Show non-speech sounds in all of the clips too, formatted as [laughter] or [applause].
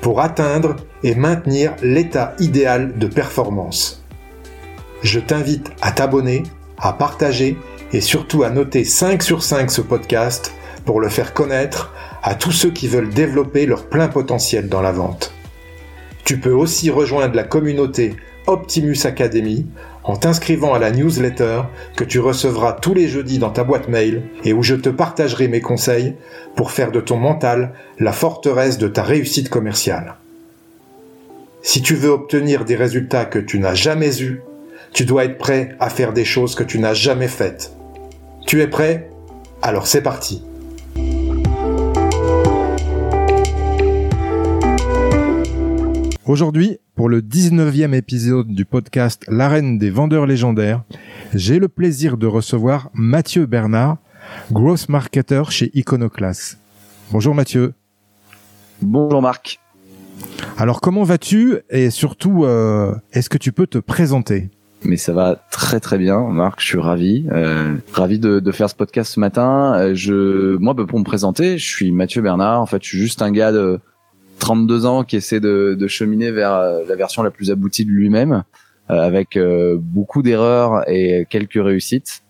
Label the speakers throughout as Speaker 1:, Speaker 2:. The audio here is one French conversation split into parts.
Speaker 1: pour atteindre et maintenir l'état idéal de performance. Je t'invite à t'abonner, à partager et surtout à noter 5 sur 5 ce podcast pour le faire connaître à tous ceux qui veulent développer leur plein potentiel dans la vente. Tu peux aussi rejoindre la communauté Optimus Academy en t'inscrivant à la newsletter que tu recevras tous les jeudis dans ta boîte mail et où je te partagerai mes conseils pour faire de ton mental la forteresse de ta réussite commerciale. Si tu veux obtenir des résultats que tu n'as jamais eus, tu dois être prêt à faire des choses que tu n'as jamais faites. Tu es prêt? Alors c'est parti. Aujourd'hui, pour le 19e épisode du podcast L'arène des vendeurs légendaires, j'ai le plaisir de recevoir Mathieu Bernard, gross marketer chez Iconoclast. Bonjour Mathieu.
Speaker 2: Bonjour Marc.
Speaker 1: Alors comment vas-tu et surtout euh, est-ce que tu peux te présenter?
Speaker 2: Mais ça va très très bien, Marc. Je suis ravi, euh, ravi de, de, faire ce podcast ce matin. Euh, je, moi, pour me présenter, je suis Mathieu Bernard. En fait, je suis juste un gars de 32 ans qui essaie de, de cheminer vers euh, la version la plus aboutie de lui-même, euh, avec beaucoup d'erreurs et quelques réussites.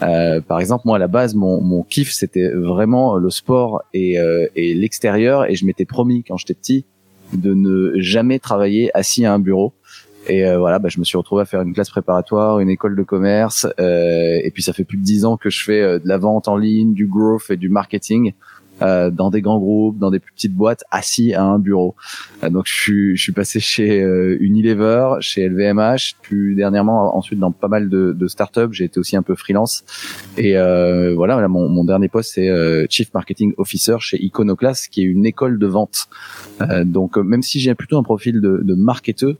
Speaker 2: par exemple, moi à la base, mon, mon kiff c'était vraiment le sport et, et l'extérieur, et je m'étais promis quand j'étais petit de ne jamais travailler assis à un bureau. Et euh, voilà, bah, je me suis retrouvé à faire une classe préparatoire, une école de commerce, euh, et puis ça fait plus de dix ans que je fais euh, de la vente en ligne, du growth et du marketing. Euh, dans des grands groupes, dans des plus petites boîtes, assis à un bureau. Euh, donc je suis, je suis passé chez Unilever, chez LVMH, plus dernièrement ensuite dans pas mal de, de startups. J'ai été aussi un peu freelance. Et voilà, mon, mon, dernier poste c'est Chief Marketing Officer chez Iconoclast, qui est une école de vente. donc même si j'ai plutôt un profil de, de marketeur,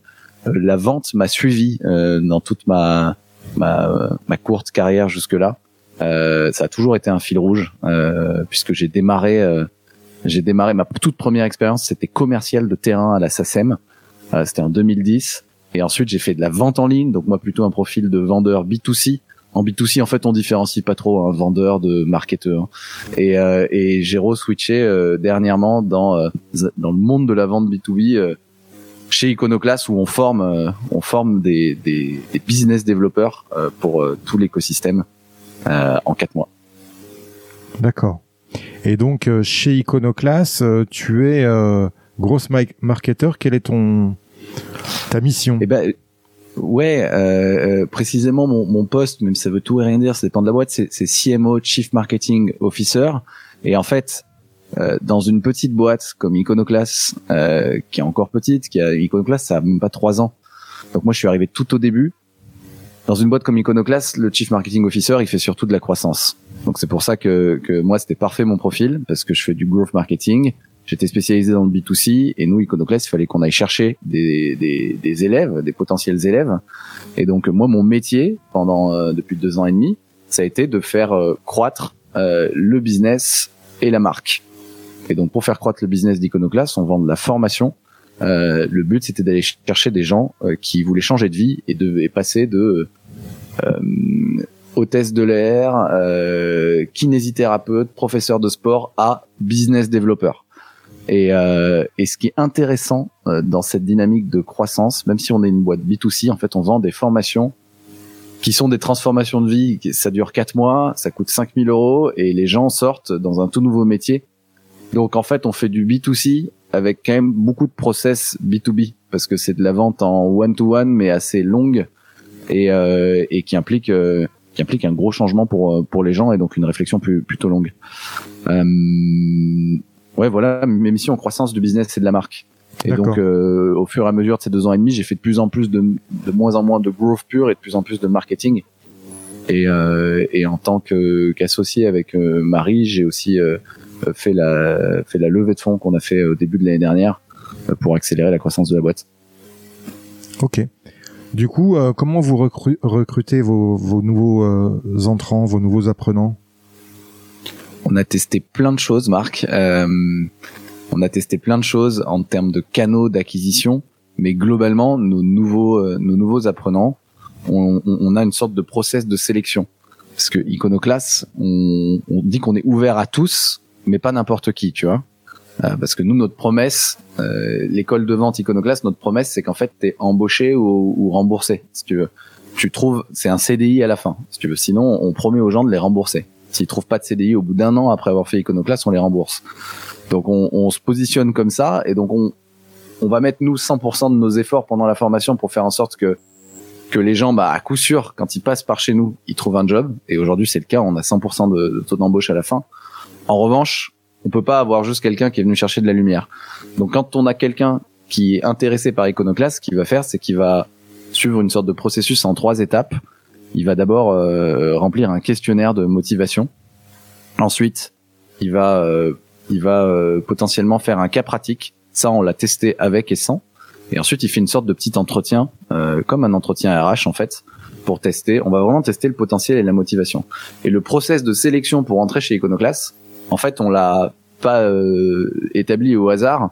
Speaker 2: euh, la vente m'a suivi euh, dans toute ma, ma, ma courte carrière jusque-là. Euh, ça a toujours été un fil rouge puisque j'ai démarré j'ai démarré ma toute première expérience c'était commercial de terrain à la SACEM c'était en 2010 et ensuite j'ai fait de la vente en ligne donc moi plutôt un profil de vendeur B2C en B2C en fait on différencie pas trop un vendeur de marketeur. Et, et j'ai re-switché dernièrement dans dans le monde de la vente B2B chez Iconoclast où on forme, euh, on forme des, des, des business développeurs euh, pour euh, tout l'écosystème en quatre mois.
Speaker 1: D'accord. Et donc chez Iconoclast, tu es grosse marketeur. Quelle est ton ta mission?
Speaker 2: Eh ben ouais, euh, précisément mon, mon poste, même si ça veut tout et rien dire, ça dépend de la boîte, c'est CMO, Chief Marketing Officer. Et en fait, euh, dans une petite boîte comme Iconoclast, euh, qui est encore petite, qui a Iconoclast, ça a même pas trois ans. Donc moi, je suis arrivé tout au début. Dans une boîte comme Iconoclast, le chief marketing officer, il fait surtout de la croissance. Donc c'est pour ça que, que moi, c'était parfait mon profil parce que je fais du growth marketing. J'étais spécialisé dans le B2C et nous, Iconoclast, il fallait qu'on aille chercher des, des, des, élèves, des potentiels élèves. Et donc moi, mon métier pendant euh, depuis deux ans et demi, ça a été de faire euh, croître euh, le business et la marque. Et donc, pour faire croître le business d'Iconoclast, on vend de la formation. Euh, le but, c'était d'aller chercher des gens euh, qui voulaient changer de vie et de passer de euh, hôtesse de l'air, euh, kinésithérapeute, professeur de sport à business développeur. Et, et ce qui est intéressant dans cette dynamique de croissance, même si on est une boîte B2C, en fait, on vend des formations qui sont des transformations de vie. Ça dure quatre mois, ça coûte 5000 euros et les gens sortent dans un tout nouveau métier donc en fait, on fait du B2C avec quand même beaucoup de process B2B parce que c'est de la vente en one-to-one mais assez longue et, euh, et qui implique euh, qui implique un gros changement pour euh, pour les gens et donc une réflexion plus, plutôt longue. Euh, ouais, voilà, mes missions en croissance du business, c'est de la marque. Et donc, euh, au fur et à mesure de ces deux ans et demi, j'ai fait de plus en plus de, de moins en moins de growth pur et de plus en plus de marketing. Et, euh, et en tant que qu'associé avec Marie, j'ai aussi euh, fait la fait la levée de fonds qu'on a fait au début de l'année dernière euh, pour accélérer la croissance de la boîte.
Speaker 1: Ok. Du coup, euh, comment vous recrutez vos, vos nouveaux euh, entrants, vos nouveaux apprenants?
Speaker 2: On a testé plein de choses, Marc. Euh, on a testé plein de choses en termes de canaux d'acquisition, mais globalement, nos nouveaux, nos nouveaux apprenants, on, on, a une sorte de process de sélection. Parce que Iconoclass, on, on dit qu'on est ouvert à tous, mais pas n'importe qui, tu vois. Euh, parce que nous, notre promesse, euh, l'école de vente Iconoclast, notre promesse, c'est qu'en fait, tu es embauché ou, ou, remboursé. Si tu veux, tu trouves, c'est un CDI à la fin. Si tu veux, sinon, on promet aux gens de les rembourser. S'ils trouvent pas de CDI au bout d'un an après avoir fait Iconoclast, on les rembourse. Donc, on, on, se positionne comme ça, et donc on, on va mettre nous 100% de nos efforts pendant la formation pour faire en sorte que que les gens, bah, à coup sûr, quand ils passent par chez nous, ils trouvent un job. Et aujourd'hui, c'est le cas. On a 100% de taux d'embauche à la fin. En revanche, on peut pas avoir juste quelqu'un qui est venu chercher de la lumière. Donc quand on a quelqu'un qui est intéressé par Iconoclast, ce qu'il va faire, c'est qu'il va suivre une sorte de processus en trois étapes. Il va d'abord euh, remplir un questionnaire de motivation. Ensuite, il va, euh, il va euh, potentiellement faire un cas pratique. Ça, on l'a testé avec et sans. Et ensuite, il fait une sorte de petit entretien, comme un entretien RH en fait, pour tester. On va vraiment tester le potentiel et la motivation. Et le process de sélection pour entrer chez Iconoclast, en fait, on l'a pas euh, établi au hasard.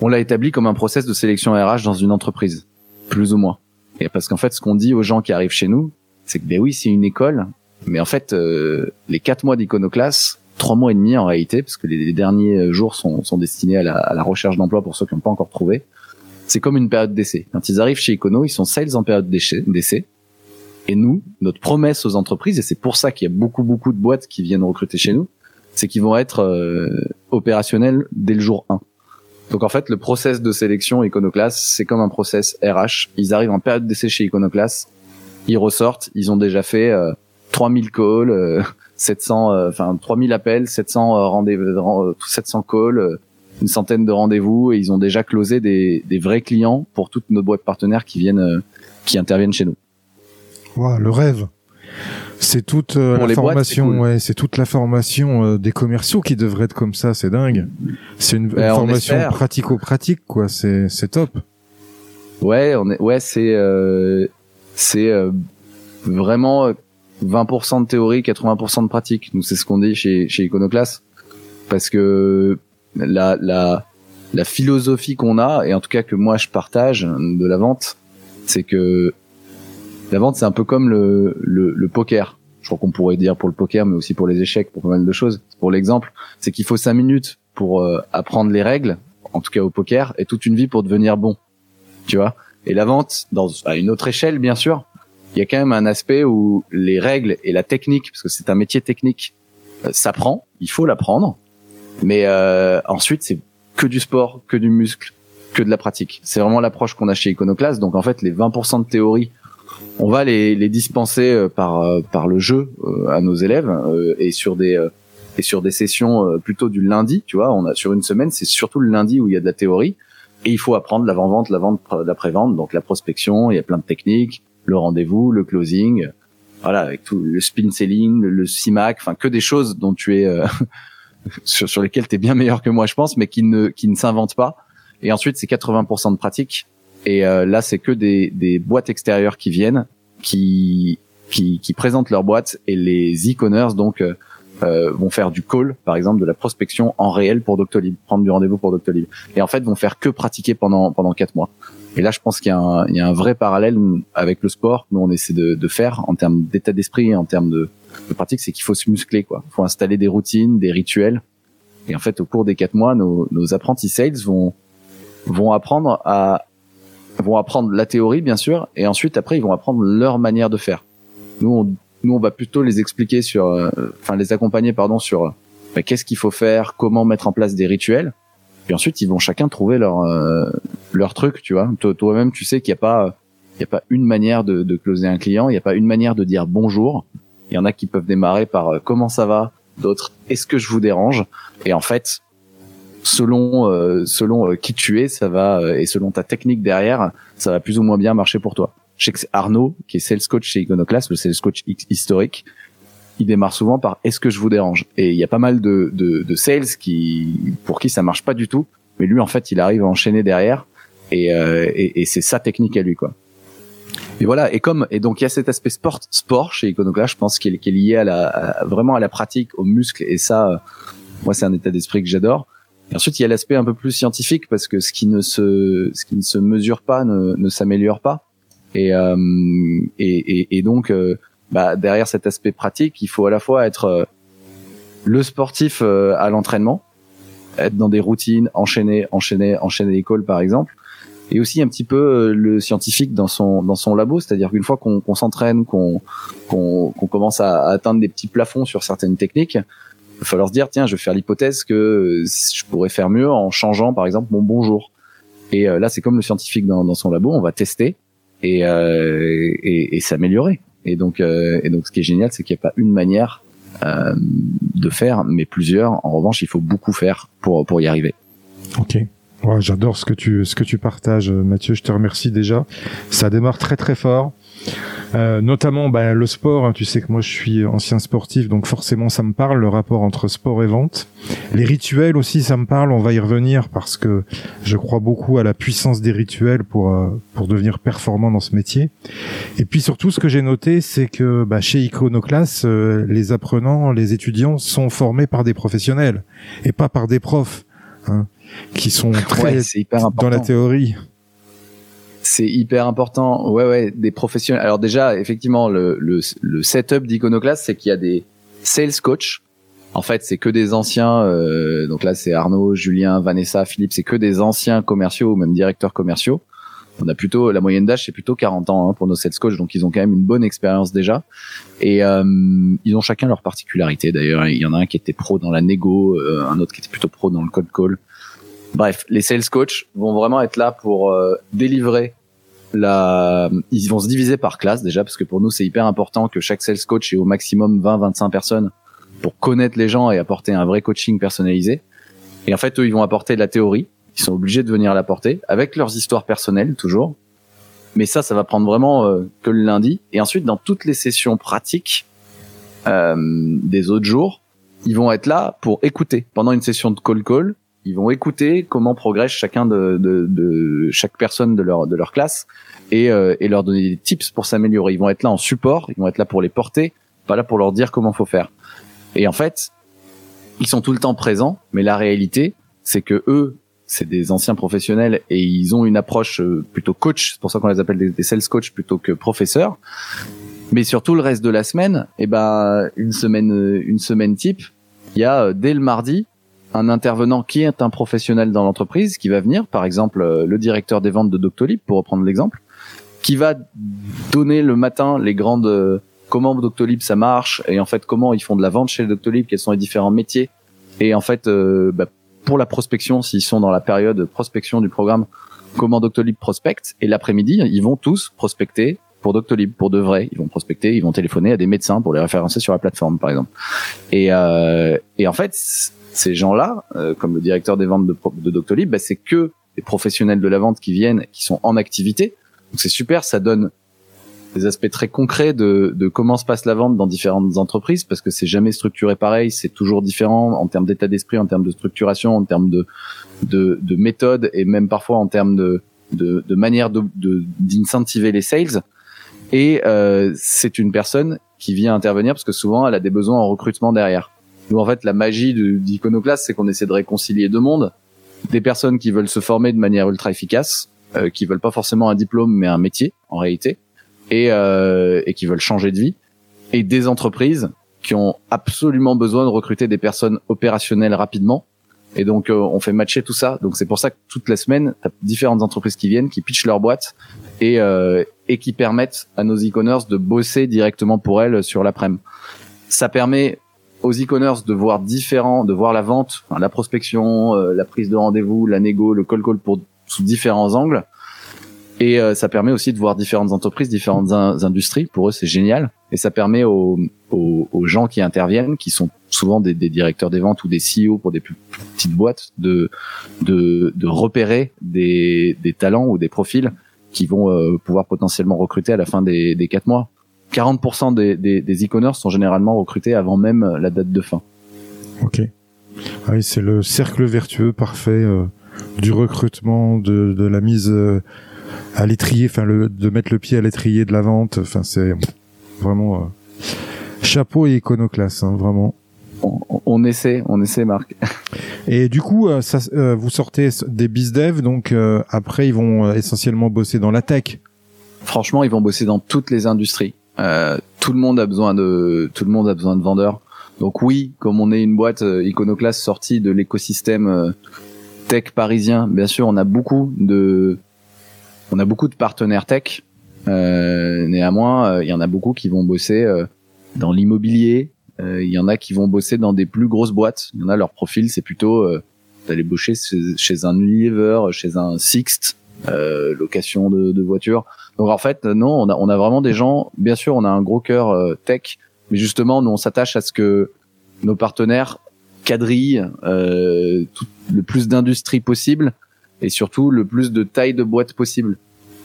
Speaker 2: On l'a établi comme un process de sélection RH dans une entreprise, plus ou moins. Et parce qu'en fait, ce qu'on dit aux gens qui arrivent chez nous, c'est que ben oui, c'est une école, mais en fait, euh, les quatre mois d'iconoclasse, trois mois et demi en réalité, parce que les, derniers jours sont, sont destinés à la, à la recherche d'emploi pour ceux qui n'ont pas encore trouvé. C'est comme une période d'essai. Quand ils arrivent chez Icono, ils sont sales en période d'essai. Et nous, notre promesse aux entreprises, et c'est pour ça qu'il y a beaucoup beaucoup de boîtes qui viennent recruter chez nous, c'est qu'ils vont être euh, opérationnels dès le jour 1. Donc en fait, le process de sélection Iconoclast, c'est comme un process RH. Ils arrivent en période d'essai chez Iconoclast, ils ressortent, ils ont déjà fait 3000 calls, 700, enfin 3000 appels, 700 rendez-vous, 700 calls, une centaine de rendez-vous, et ils ont déjà closé des, des vrais clients pour toutes nos boîtes partenaires qui viennent, qui interviennent chez nous.
Speaker 1: Wow, le rêve. C'est toute euh, la formation, ouais, c'est toute la formation euh, des commerciaux qui devrait être comme ça, c'est dingue. C'est une, ben, formation pratico-pratique, quoi. C'est c'est top.
Speaker 2: Ouais, on est, ouais, c'est euh, c'est vraiment 20% de théorie, 80% de pratique. Nous, c'est ce qu'on dit chez chez Iconoclast, parce que la la la philosophie qu'on a, et en tout cas que moi je partage de la vente, c'est que la vente, c'est un peu comme le, le, le poker. Je crois qu'on pourrait dire pour le poker, mais aussi pour les échecs, pour pas mal de choses. Pour l'exemple, c'est qu'il faut cinq minutes pour euh, apprendre les règles, en tout cas au poker, et toute une vie pour devenir bon. Tu vois? Et la vente, dans, à une autre échelle, bien sûr, il y a quand même un aspect où les règles et la technique, parce que c'est un métier technique, euh, s'apprend, il faut l'apprendre, mais euh, ensuite c'est que du sport, que du muscle, que de la pratique. C'est vraiment l'approche qu'on a chez Iconoclast. Donc en fait, les 20% de théorie on va les, les dispenser euh, par euh, par le jeu euh, à nos élèves et sur des et sur des sessions plutôt du lundi, tu vois, on a sur une semaine, c'est surtout le lundi où il y a de la théorie et il faut apprendre l'avant-vente, la vente, l'après-vente, donc la prospection, il y a plein de techniques, le rendez-vous, le closing, voilà, avec tout le spin selling, le, CIMAC, enfin que des choses dont tu es [laughs] sur, sur lesquelles tu es bien meilleur que moi, je pense, mais qui ne qui ne s'inventent pas. Et ensuite, c'est 80% de pratique. Et euh, là, c'est que des, des, boîtes extérieures qui viennent, qui, qui, qui présentent leurs boîtes et les e-commerce donc euh, euh, vont faire du call, par exemple, de la prospection en réel pour Doctolib, prendre du rendez-vous pour Doctolib. Et en fait, vont faire que pratiquer pendant pendant quatre mois. Et là, je pense qu'il y, y a un vrai parallèle avec le sport. Nous, on essaie de, de faire en termes d'état d'esprit en termes de, de pratique, c'est qu'il faut se muscler, quoi. Il faut installer des routines, des rituels. Et en fait, au cours des quatre mois, nos, nos apprentis sales vont vont apprendre à vont apprendre la théorie, bien sûr, et ensuite, après, ils vont apprendre leur manière de faire. Nous, on, nous, on va plutôt les expliquer sur, euh, enfin, les accompagner, pardon, sur euh, bah, qu'est-ce qu'il faut faire, comment mettre en place des rituels. Puis ensuite, ils vont chacun trouver leur euh, leur truc, tu vois. Toi-même, tu sais qu'il n'y a pas il y a pas une manière de, de closer un client, il n'y a pas une manière de dire bonjour. Il y en a qui peuvent démarrer par comment ça va, d'autres est-ce que je vous dérange? Et en fait, selon euh, selon euh, qui tu es, ça va euh, et selon ta technique derrière, ça va plus ou moins bien marcher pour toi. Je sais que Arnaud qui est sales coach chez Iconoclast, le sales coach historique. Il démarre souvent par est-ce que je vous dérange? Et il y a pas mal de, de, de sales qui pour qui ça marche pas du tout, mais lui en fait il arrive à enchaîner derrière Et, et, et c'est sa technique à lui, quoi. Et voilà. Et comme et donc il y a cet aspect sport sport chez Iconoclast, je pense qu'il est, lié à la vraiment à la pratique, aux muscles. Et ça, moi, c'est un état d'esprit que j'adore. Ensuite, il y a l'aspect un peu plus scientifique parce que ce qui ne se ce qui ne se mesure pas ne, ne s'améliore pas. Et, euh, et, et, et donc bah, derrière cet aspect pratique, il faut à la fois être le sportif à l'entraînement, être dans des routines, enchaîner, enchaîner, enchaîner l'école par exemple, et aussi un petit peu euh, le scientifique dans son dans son labo, c'est-à-dire qu'une fois qu'on qu'on s'entraîne, qu'on qu'on qu'on commence à, atteindre des petits plafonds sur certaines techniques, va falloir se dire tiens, je vais faire l'hypothèse que euh, je pourrais faire mieux en changeant par exemple mon bonjour. Et euh, là, c'est comme le scientifique dans, son labo, on va tester et et, et s'améliorer. Et donc et donc ce qui est génial, c'est qu'il n'y a pas une manière de faire, mais plusieurs. En revanche, il faut beaucoup faire pour pour y arriver.
Speaker 1: Ok. Ouais, j'adore ce que tu ce que tu partages, Mathieu. Je te remercie déjà. Ça démarre très très fort. Euh, notamment bah, le sport, hein. tu sais que moi je suis ancien sportif, donc forcément ça me parle, le rapport entre sport et vente. Les rituels aussi, ça me parle, on va y revenir parce que je crois beaucoup à la puissance des rituels pour, euh, pour devenir performant dans ce métier. Et puis surtout, ce que j'ai noté, c'est que bah, chez Iconoclass, euh, les apprenants, les étudiants sont formés par des professionnels et pas par des profs. Hein qui sont très dans la théorie.
Speaker 2: C'est hyper important. Ouais, ouais, des professionnels. Alors déjà, effectivement, le, le, le setup d'Iconoclast, c'est qu'il y a des sales coach. En fait, c'est que des anciens. Euh, donc là, c'est Arnaud, Julien, Vanessa, Philippe. C'est que des anciens commerciaux ou même directeurs commerciaux. On a plutôt la moyenne d'âge, c'est plutôt 40 ans hein, pour nos sales coach, donc ils ont quand même une bonne expérience déjà. Et euh, ils ont chacun leur particularité. D'ailleurs, il y en a un qui était pro dans la négo, euh, un autre qui était plutôt pro dans le code call. Bref, les sales coach vont vraiment être là pour euh, délivrer la. Ils vont se diviser par classe déjà parce que pour nous c'est hyper important que chaque sales coach ait au maximum 20-25 personnes pour connaître les gens et apporter un vrai coaching personnalisé. Et en fait, eux, ils vont apporter de la théorie. Ils sont obligés de venir l'apporter avec leurs histoires personnelles toujours. Mais ça, ça va prendre vraiment euh, que le lundi. Et ensuite, dans toutes les sessions pratiques euh, des autres jours, ils vont être là pour écouter pendant une session de call call ils vont écouter comment progresse chacun de, de, de, chaque personne de leur de leur classe et, euh, et leur donner des tips pour s'améliorer. Ils vont être là en support, ils vont être là pour les porter, pas là pour leur dire comment faut faire. Et en fait, ils sont tout le temps présents, mais la réalité, c'est que eux, c'est des anciens professionnels et ils ont une approche euh, plutôt coach. C'est pour ça qu'on les appelle des, des sales coach plutôt que professeurs. Mais surtout le reste de la semaine, et eh ben une semaine une semaine type, il y a euh, dès le mardi un intervenant qui est un professionnel dans l'entreprise, qui va venir, par exemple euh, le directeur des ventes de Doctolib, pour reprendre l'exemple, qui va donner le matin les grandes euh, comment Doctolib ça marche et en fait comment ils font de la vente chez Doctolib, quels sont les différents métiers. Et en fait euh, bah, pour la prospection s'ils sont dans la période prospection du programme comment Doctolib prospecte et l'après-midi ils vont tous prospecter pour Doctolib pour de vrai. Ils vont prospecter ils vont téléphoner à des médecins pour les référencer sur la plateforme par exemple. Et euh, et en fait ces gens-là, euh, comme le directeur des ventes de, de Doctolib, bah, c'est que des professionnels de la vente qui viennent, qui sont en activité. Donc c'est super, ça donne des aspects très concrets de, de, comment se passe la vente dans différentes entreprises, parce que c'est jamais structuré pareil, c'est toujours différent en termes d'état d'esprit, en termes de structuration, en termes de, de, de méthode et même parfois en termes de, de, de manière d'incentiver les sales. Et euh, c'est une personne qui vient intervenir parce que souvent elle a des besoins en recrutement derrière. Nous, en fait, la magie d'Iconoclast, c'est qu'on essaie de réconcilier deux mondes. Des personnes qui veulent se former de manière ultra efficace, euh, qui veulent pas forcément un diplôme, mais un métier, en réalité, et, euh, et qui veulent changer de vie. Et des entreprises qui ont absolument besoin de recruter des personnes opérationnelles rapidement. Et donc, euh, on fait matcher tout ça. Donc, c'est pour ça que toute la semaine, t'as différentes entreprises qui viennent, qui pitchent leur boîte et, euh, et qui permettent à nos e-commerce de bosser directement pour elles sur l'après-midi. Ça permet aux e-commerce de voir différents, de voir la vente, la prospection, euh, la prise de rendez-vous, la négo, le call call pour sous différents angles. Et euh, ça permet aussi de voir différentes entreprises, différentes industries. Pour eux, c'est génial. Et ça permet aux, aux, gens qui interviennent, qui sont souvent des, des, directeurs des ventes ou des CEO pour des plus petites boîtes, de, de, de repérer des, des talents ou des profils qui vont euh, pouvoir potentiellement recruter à la fin des, des quatre mois. 40% des, des, des e-commerce sont généralement recrutés avant même la date de fin.
Speaker 1: Ok. Ah oui, c'est le cercle vertueux parfait. Euh, du recrutement, de, de la mise à l'étrier, enfin le, de mettre le pied à l'étrier de la vente. Enfin c'est vraiment chapeau et iconoclaste, hein, vraiment.
Speaker 2: On, essaie, on essaie, Marc. [laughs]
Speaker 1: Et du coup, ça, vous sortez des bizdev, donc après ils vont essentiellement bosser dans la tech.
Speaker 2: Franchement, ils vont bosser dans toutes les industries. Euh, tout le monde a besoin de tout le monde a besoin de vendeurs. Donc oui, comme on est une boîte euh, iconoclaste sortie de l'écosystème euh, tech parisien, bien sûr, on a beaucoup de on a beaucoup de partenaires tech. Euh, néanmoins, il y en a beaucoup qui vont bosser dans l'immobilier. Il y en a qui vont bosser dans des plus grosses boîtes. Il y en a leur profil, c'est plutôt d'aller bosser chez, un Unilever, chez un Sixt, location de, de voitures. Donc en fait, non, on a, on a vraiment des gens. Bien sûr, on a un gros cœur euh, tech, mais justement, nous on s'attache à ce que nos partenaires quadrillent euh, le plus d'industrie possible et surtout le plus de taille de boîte possible.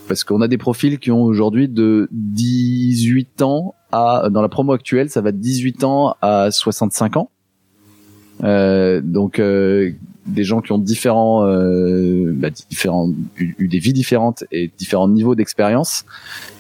Speaker 2: Parce qu'on a des profils qui ont aujourd'hui de 18 ans à, dans la promo actuelle, ça va de 18 ans à 65 ans. Euh, donc euh, des gens qui ont différents, euh, bah, différents eu, des vies différentes et différents niveaux d'expérience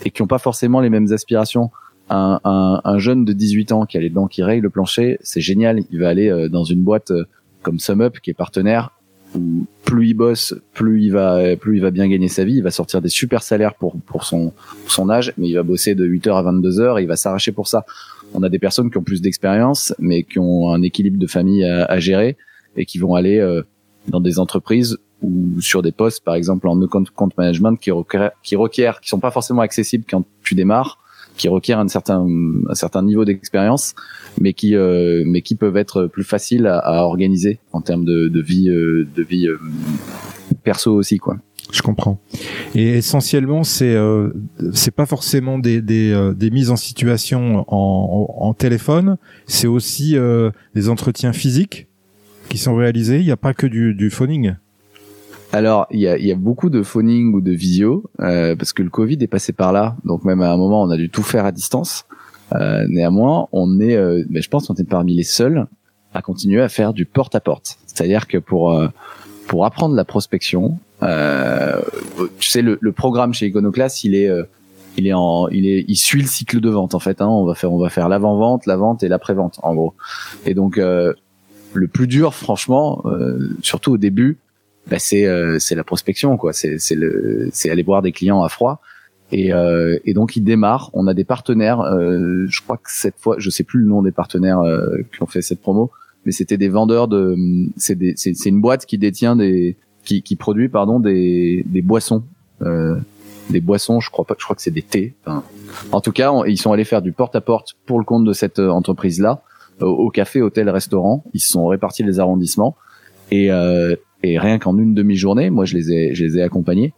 Speaker 2: et qui n'ont pas forcément les mêmes aspirations. Un, un, un, jeune de 18 ans qui a les dents qui rayent le plancher, c'est génial. Il va aller euh, dans une boîte euh, comme SumUp qui est partenaire où plus il bosse, plus il va, plus il va bien gagner sa vie. Il va sortir des super salaires pour pour son pour son âge, mais il va bosser de 8 heures à 22 heures. Et il va s'arracher pour ça. On a des personnes qui ont plus d'expérience, mais qui ont un équilibre de famille à, gérer et qui vont aller euh, dans des entreprises ou sur des postes, par exemple en compte, compte management, qui requièrent, qui requièrent, qui sont pas forcément accessibles quand tu démarres, qui requièrent un certain, un certain niveau d'expérience, mais qui, euh, mais qui peuvent être plus faciles à, à organiser en termes de, de vie, euh, de vie euh, perso aussi, quoi.
Speaker 1: Je comprends. Et essentiellement, c'est euh, c'est pas forcément des des, des mises en situation en, téléphone, c'est aussi euh, des entretiens physiques qui sont réalisés Il n'y a pas que du, du phoning
Speaker 2: alors, il y a, beaucoup de phoning ou de visio, euh, parce que le Covid est passé par là. Donc même à un moment, on a dû tout faire à distance. Euh, néanmoins, on est, euh, mais je pense qu'on est parmi les seuls à continuer à faire du porte-à-porte. C'est-à-dire que pour euh, pour apprendre la prospection, euh, tu sais, le, le, programme chez Iconoclast, il est il est en, il est, il suit le cycle de vente en fait. Hein. On va faire, on va faire l'avant-vente, la vente et l'après-vente en gros. Et donc le plus dur, franchement, euh, surtout au début, bah, c'est euh, c'est la prospection, quoi. C'est c'est le c'est aller voir des clients à froid. Et, euh, et donc il démarre. On a des partenaires. je crois que cette fois, je sais plus le nom des partenaires qui ont fait cette promo, mais c'était des vendeurs de. C'est une boîte qui détient des qui qui produit pardon des des boissons. des boissons, je crois pas, je crois que c'est des thés. en tout cas, ils sont allés faire du porte à porte pour le compte de cette entreprise là au café, hôtel, restaurant. Ils se sont répartis les arrondissements et, euh, et rien qu'en une demi-journée, moi je les ai, je les ai accompagnés.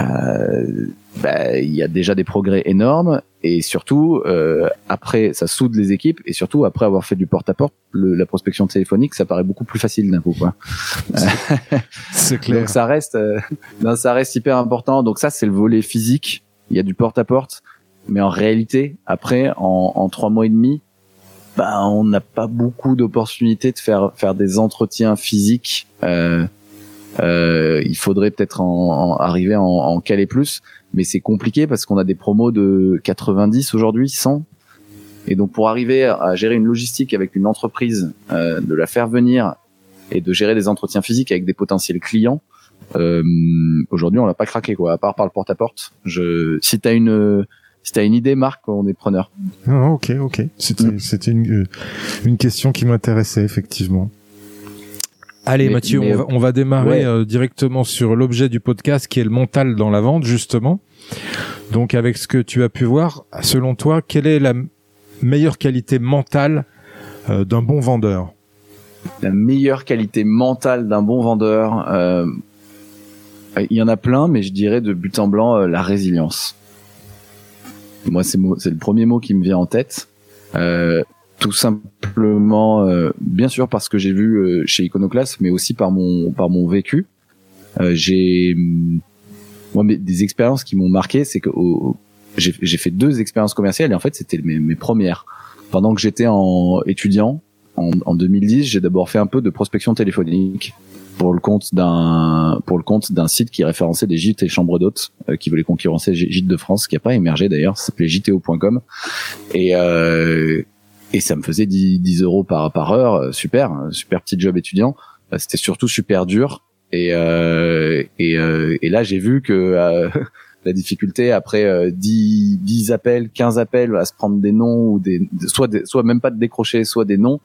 Speaker 2: Euh, bah, il y a déjà des progrès énormes et surtout euh, après ça soude les équipes et surtout après avoir fait du porte-à-porte, la prospection téléphonique ça paraît beaucoup plus facile d'un coup quoi.
Speaker 1: c'est clair.
Speaker 2: Donc ça reste, euh, non, ça reste hyper important. Donc ça c'est le volet physique. Il y a du porte-à-porte, mais en réalité après en, en trois mois et demi bah, on n'a pas beaucoup d'opportunités de faire faire des entretiens physiques. Euh, il faudrait peut-être en, arriver en, en caler plus, mais c'est compliqué parce qu'on a des promos de 90 aujourd'hui, 100. Et donc pour arriver à gérer une logistique avec une entreprise, euh, de la faire venir et de gérer des entretiens physiques avec des potentiels clients, euh, aujourd'hui on l'a pas craqué quoi. À part par le porte à porte. Je, si t'as une si t'as une idée, Marc, on est preneur.
Speaker 1: Ok, ok. C'était, mm. c'était une, euh, une question qui m'intéressait effectivement. Allez Mathieu, on, va, on, va, démarrer euh, directement sur l'objet du podcast qui est le mental dans la vente justement. Donc avec ce que tu as pu voir, selon toi, quelle est la meilleure qualité mentale euh, d'un bon vendeur?
Speaker 2: La meilleure qualité mentale d'un bon vendeur, euh, il y en a plein, mais je dirais de but en blanc la résilience. Moi, c'est le premier mot qui me vient en tête. Tout simplement, euh, bien sûr parce que j'ai vu euh, chez Iconoclast, mais aussi par mon par mon vécu. Euh, j'ai moi des expériences qui m'ont marqué, c'est que j'ai fait deux expériences commerciales et en fait c'était mes, mes premières. Pendant que j'étais en étudiant en, en 2010, j'ai d'abord fait un peu de prospection téléphonique pour le compte d'un pour le compte d'un site qui référençait des gîtes et chambres d'hôtes euh, qui voulait concurrencer Gîtes de France qui a pas émergé d'ailleurs ça s'appelait jto.com et euh, et ça me faisait 10, 10 euros par par heure euh, super super petit job étudiant c'était surtout super dur et euh, et, et là j'ai vu que [laughs] la difficulté après 10, 10 appels 15 appels à se prendre des noms ou des soit des, soit même pas de décrocher soit des noms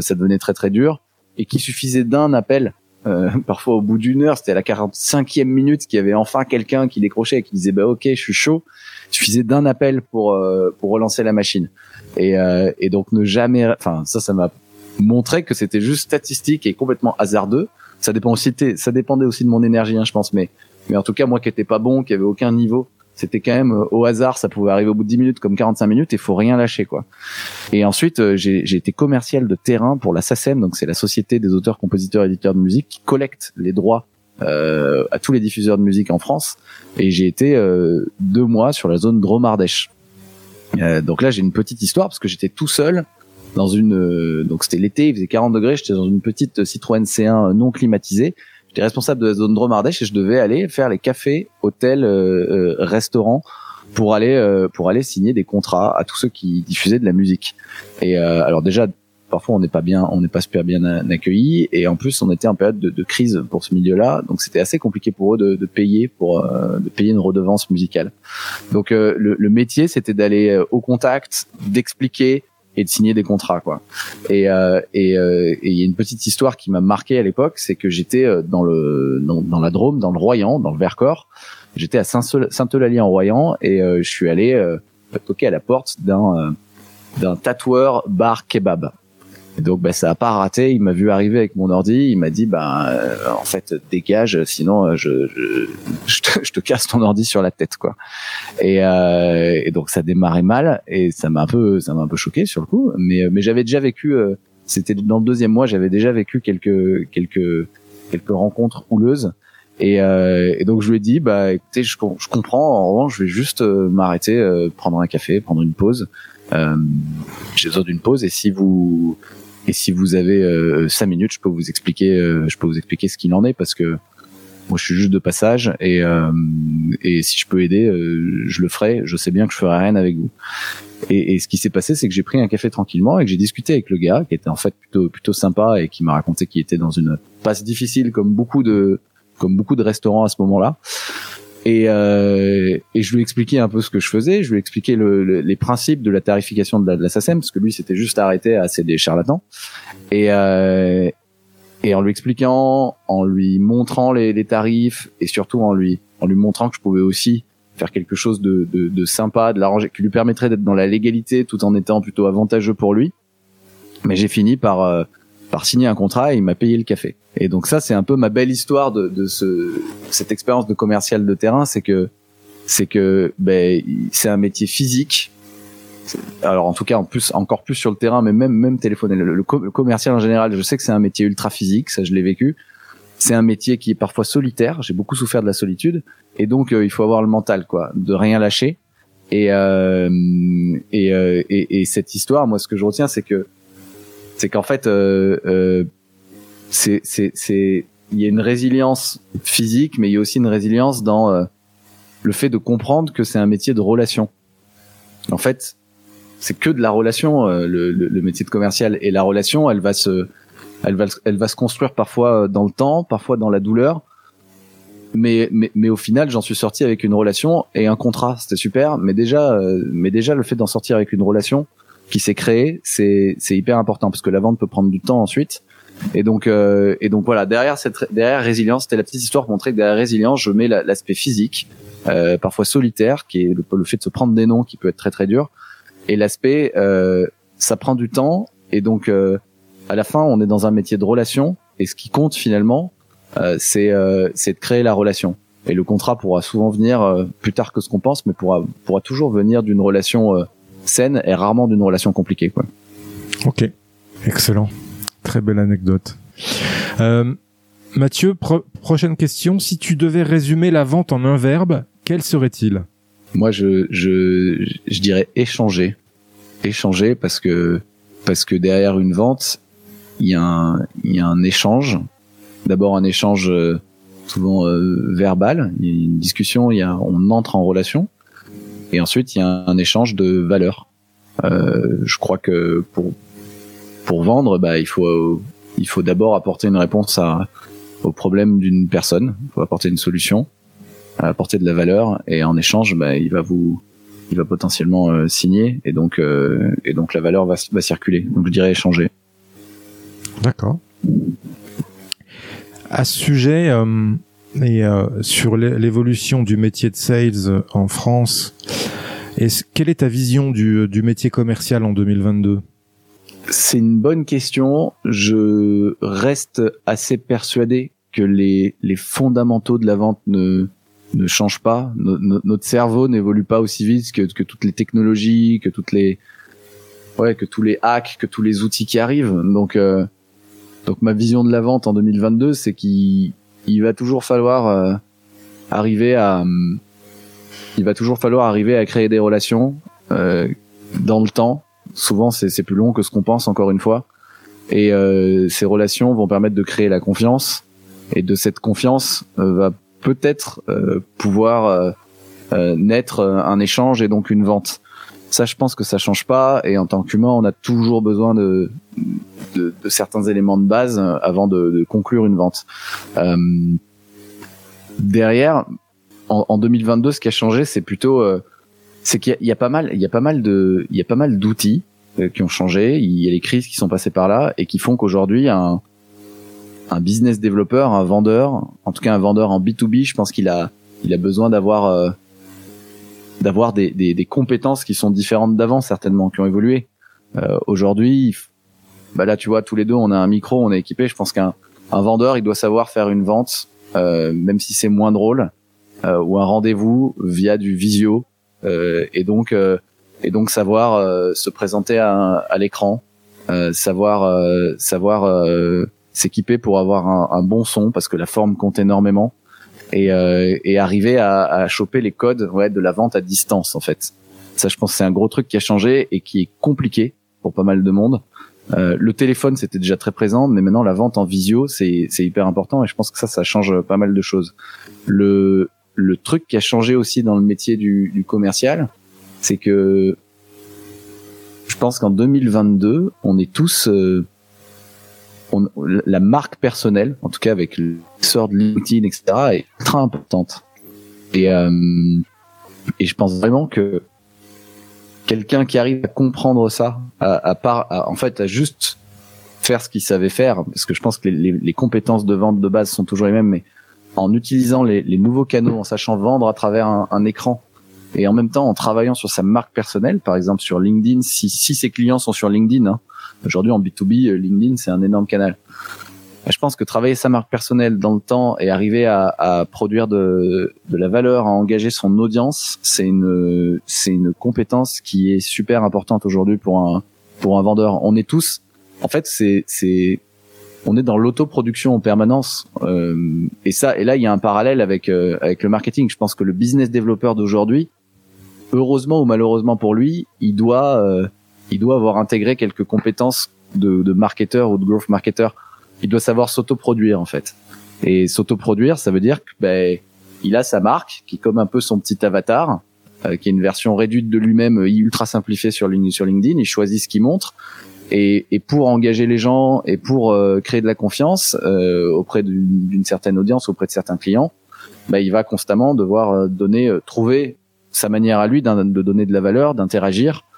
Speaker 2: ça devenait très très dur et qu'il suffisait d'un appel euh, [laughs] parfois au bout d'une heure, c'était à la 45e minute qu'il y avait enfin quelqu'un qui décrochait et qui disait bah ok, je suis chaud. Il suffisait d'un appel pour euh, pour relancer la machine. Et, euh, et donc ne jamais, enfin ça, ça m'a montré que c'était juste statistique et complètement hasardeux. Ça dépend aussi, ça dépendait aussi de mon énergie, hein, je pense. Mais mais en tout cas, moi qui étais pas bon, qui avait aucun niveau, c'était quand même euh, au hasard, ça pouvait arriver au bout de 10 minutes comme 45 minutes et faut rien lâcher quoi. Et ensuite euh, j'ai été commercial de terrain pour la SACEM, donc c'est la société des auteurs, compositeurs, éditeurs de musique qui collecte les droits euh, à tous les diffuseurs de musique en France. Et j'ai été deux mois sur la zone Dromardèche. donc là j'ai une petite histoire parce que j'étais tout seul dans une donc c'était l'été, il faisait 40 degrés, j'étais dans une petite Citroën C1 non climatisée J'étais responsable de la zone Dromardèche et je devais aller faire les cafés, hôtels, euh, euh restaurants pour aller euh, pour aller signer des contrats à tous ceux qui diffusaient de la musique. Et euh, alors déjà parfois on n'est pas bien, on n'est pas super bien accueillis et en plus on était en période de, crise pour ce milieu-là, donc c'était assez compliqué pour eux de, de payer pour de payer une redevance musicale. Donc le, le, métier c'était d'aller au contact, d'expliquer, et de signer des contrats quoi. Et euh, et euh, il y a une petite histoire qui m'a marqué à l'époque, c'est que j'étais euh, dans le dans, la Drôme, dans le Royan, dans le Vercors. J'étais à Saint-Eulalie en Royan et euh, je suis allé euh, toquer à la porte d'un d'un tatoueur bar kebab. Et donc bah, ça a pas raté. Il m'a vu arriver avec mon ordi. Il m'a dit bah euh, en fait dégage, sinon euh, je [laughs] je, te, je, te, casse ton ordi sur la tête quoi. Et, euh, et donc ça démarrait mal et ça m'a un peu ça m'a un peu choqué sur le coup. Mais mais j'avais déjà vécu. Euh, c'était dans le deuxième mois. J'avais déjà vécu quelques quelques quelques rencontres houleuses. Et, euh, et, donc je lui ai dit, bah écoutez, je, comprends. En revanche, je vais juste m'arrêter, prendre un café, prendre une pause. Euh, j'ai besoin d'une pause et si vous et si vous avez euh, cinq minutes, je peux vous expliquer, euh, je peux vous expliquer ce qu'il en est parce que moi je suis juste de passage et euh, et si je peux aider, je le ferai. Je sais bien que je ferai rien avec vous. Et, et ce qui s'est passé, c'est que j'ai pris un café tranquillement et que j'ai discuté avec le gars qui était en fait plutôt plutôt sympa et qui m'a raconté qu'il était dans une passe difficile comme beaucoup de comme beaucoup de restaurants à ce moment-là. Et, euh, et je lui expliquais un peu ce que je faisais, je lui expliquais le, les principes de la tarification de la, de la SACEM, parce que lui c'était juste arrêté à des charlatans. Et, euh, et en lui expliquant, en lui montrant les, les, tarifs, et surtout en lui, en lui montrant que je pouvais aussi faire quelque chose de, de, de sympa, de l'arranger, qui lui permettrait d'être dans la légalité tout en étant plutôt avantageux pour lui. Mais j'ai fini par, euh, par signer un contrat et il m'a payé le café. Et donc ça, c'est un peu ma belle histoire de, de ce, cette expérience de commercial de terrain, c'est que c'est que ben, c'est un métier physique. Alors en tout cas, en plus, encore plus sur le terrain, mais même même téléphoner. Le, commercial en général, je sais que c'est un métier ultra physique, ça je l'ai vécu. C'est un métier qui est parfois solitaire. J'ai beaucoup souffert de la solitude, et donc euh, il faut avoir le mental, quoi, de rien lâcher. Et euh, et, euh, et, et cette histoire, moi, ce que je retiens, c'est que c'est qu'en fait, euh, euh, c'est c'est il y a une résilience physique, mais il y a aussi une résilience dans euh, le fait de comprendre que c'est un métier de relation. En fait, c'est que de la relation, euh, le, le, le, métier de commercial et la relation, elle va se, elle va, elle va se construire parfois dans le temps, parfois dans la douleur. Mais, mais, mais au final, j'en suis sorti avec une relation et un contrat. C'était super. Mais déjà, mais déjà, le fait d'en sortir avec une relation, qui s'est créé, c'est c'est hyper important parce que la vente peut prendre du temps ensuite. Et donc euh, et donc voilà derrière cette derrière résilience, c'était la petite histoire pour montrer que derrière résilience, je mets l'aspect physique, euh, parfois solitaire, qui est le, fait de se prendre des noms, qui peut être très très dur, et l'aspect euh, ça prend du temps et donc euh, à la fin on est dans un métier de relation et ce qui compte finalement euh, c'est euh, c'est de créer la relation. Et le contrat pourra souvent venir plus tard que ce qu'on pense, mais pourra pourra toujours venir d'une relation saine et rarement d'une relation compliquée. Quoi.
Speaker 1: Ok, excellent. Très belle anecdote. Euh, Mathieu, prochaine question. Si tu devais résumer la vente en un verbe, quel serait-il?
Speaker 2: Moi, je, je, je dirais échanger. Échanger parce que, parce que derrière une vente, il y, a un, il y a un échange d'abord un échange souvent verbal, il y a une discussion, il y a, on entre en relation, et ensuite il y a un, échange de valeurs. je crois que pour pour vendre, bah il faut il faut d'abord apporter une réponse à au problème d'une personne, il faut apporter une solution, apporter de la valeur, et en échange, bah, il va vous il va potentiellement euh, signer et donc euh, et donc la valeur va, va circuler. Donc je dirais échanger.
Speaker 1: D'accord. À ce sujet euh, et sur l'évolution du métier de sales en France, est quelle est ta vision du, du métier commercial en 2022
Speaker 2: C'est une bonne question. Je reste assez persuadé que les, les fondamentaux de la vente ne ne change pas. notre cerveau n'évolue pas aussi vite que, que toutes les technologies, que toutes les ouais, que tous les hacks, que tous les outils qui arrivent. Donc euh, donc ma vision de la vente en 2022, c'est qu'il il va toujours falloir euh, arriver à il va toujours falloir arriver à créer des relations euh, dans le temps. Souvent, c'est plus long que ce qu'on pense, encore une fois. Et ces relations vont permettre de créer la confiance. Et de cette confiance va peut-être euh, pouvoir euh, euh, naître un échange et donc une vente. Ça, je pense que ça change pas. Et en tant qu'humain, on a toujours besoin de, de, de, certains éléments de base avant de, de conclure une vente. Euh, derrière, en, en, 2022, ce qui a changé, c'est plutôt, euh, c'est qu'il y, y, a pas mal, il y a pas mal de, il y a pas mal d'outils qui ont changé. Il y a les crises qui sont passées par là et qui font qu'aujourd'hui, un, un business développeur, un vendeur, en tout cas un vendeur en B2B, je pense qu'il a, il a besoin d'avoir, euh, d'avoir des, des, des, compétences qui sont différentes d'avant certainement, qui ont évolué. Euh, Aujourd'hui, bah là tu vois, tous les deux, on a un micro, on est équipé. Je pense qu'un un vendeur, il doit savoir faire une vente, euh, même si c'est moins drôle, euh, ou un rendez-vous via du visio, euh, et donc et donc savoir se présenter à, à l'écran, savoir savoir s'équiper pour avoir un, un, bon son parce que la forme compte énormément et, euh, et arriver à, à, choper les codes ouais, de la vente à distance en fait. Ça, je pense, c'est un gros truc qui a changé et qui est compliqué pour pas mal de monde. Euh, le téléphone, c'était déjà très présent, mais maintenant la vente en visio, c'est hyper important et je pense que ça, ça change pas mal de choses. Le, le truc qui a changé aussi dans le métier du, du commercial, c'est que je pense qu'en 2022, on est tous euh, la marque personnelle, en tout cas avec l'essor de LinkedIn, etc., est très importante. Et, euh, et je pense vraiment que quelqu'un qui arrive à comprendre ça, à, part, en fait, à juste faire ce qu'il savait faire, parce que je pense que les, compétences de vente de base sont toujours les mêmes, mais en utilisant les, nouveaux canaux, en sachant vendre à travers un, écran, et en même temps en travaillant sur sa marque personnelle, par exemple sur LinkedIn, si, si ses clients sont sur LinkedIn, hein, Aujourd'hui, en B2B, euh, LinkedIn, c'est un énorme canal. Je pense que travailler sa marque personnelle dans le temps et arriver à, à produire de, de, la valeur, à engager son audience, c'est une, c'est une compétence qui est super importante aujourd'hui pour un, pour un vendeur. On est tous, en fait, c'est, c'est, on est dans l'autoproduction en permanence. Euh, et ça, et là, il y a un parallèle avec, euh, avec le marketing. Je pense que le business développeur d'aujourd'hui, heureusement ou malheureusement pour lui, il doit, euh, il doit avoir intégré quelques compétences de, de marketeur ou de growth marketer. Il doit savoir s'autoproduire en fait. Et s'autoproduire, ça veut dire que ben il a sa marque qui est comme un peu son petit avatar, euh, qui est une version réduite de lui-même, euh, ultra simplifiée sur, LinkedIn. Il choisit ce qu'il montre. Et, et, pour engager les gens et pour euh, créer de la confiance auprès d'une certaine audience, auprès de certains clients, ben, il va constamment devoir donner, trouver sa manière à lui de donner de la valeur, d'interagir euh,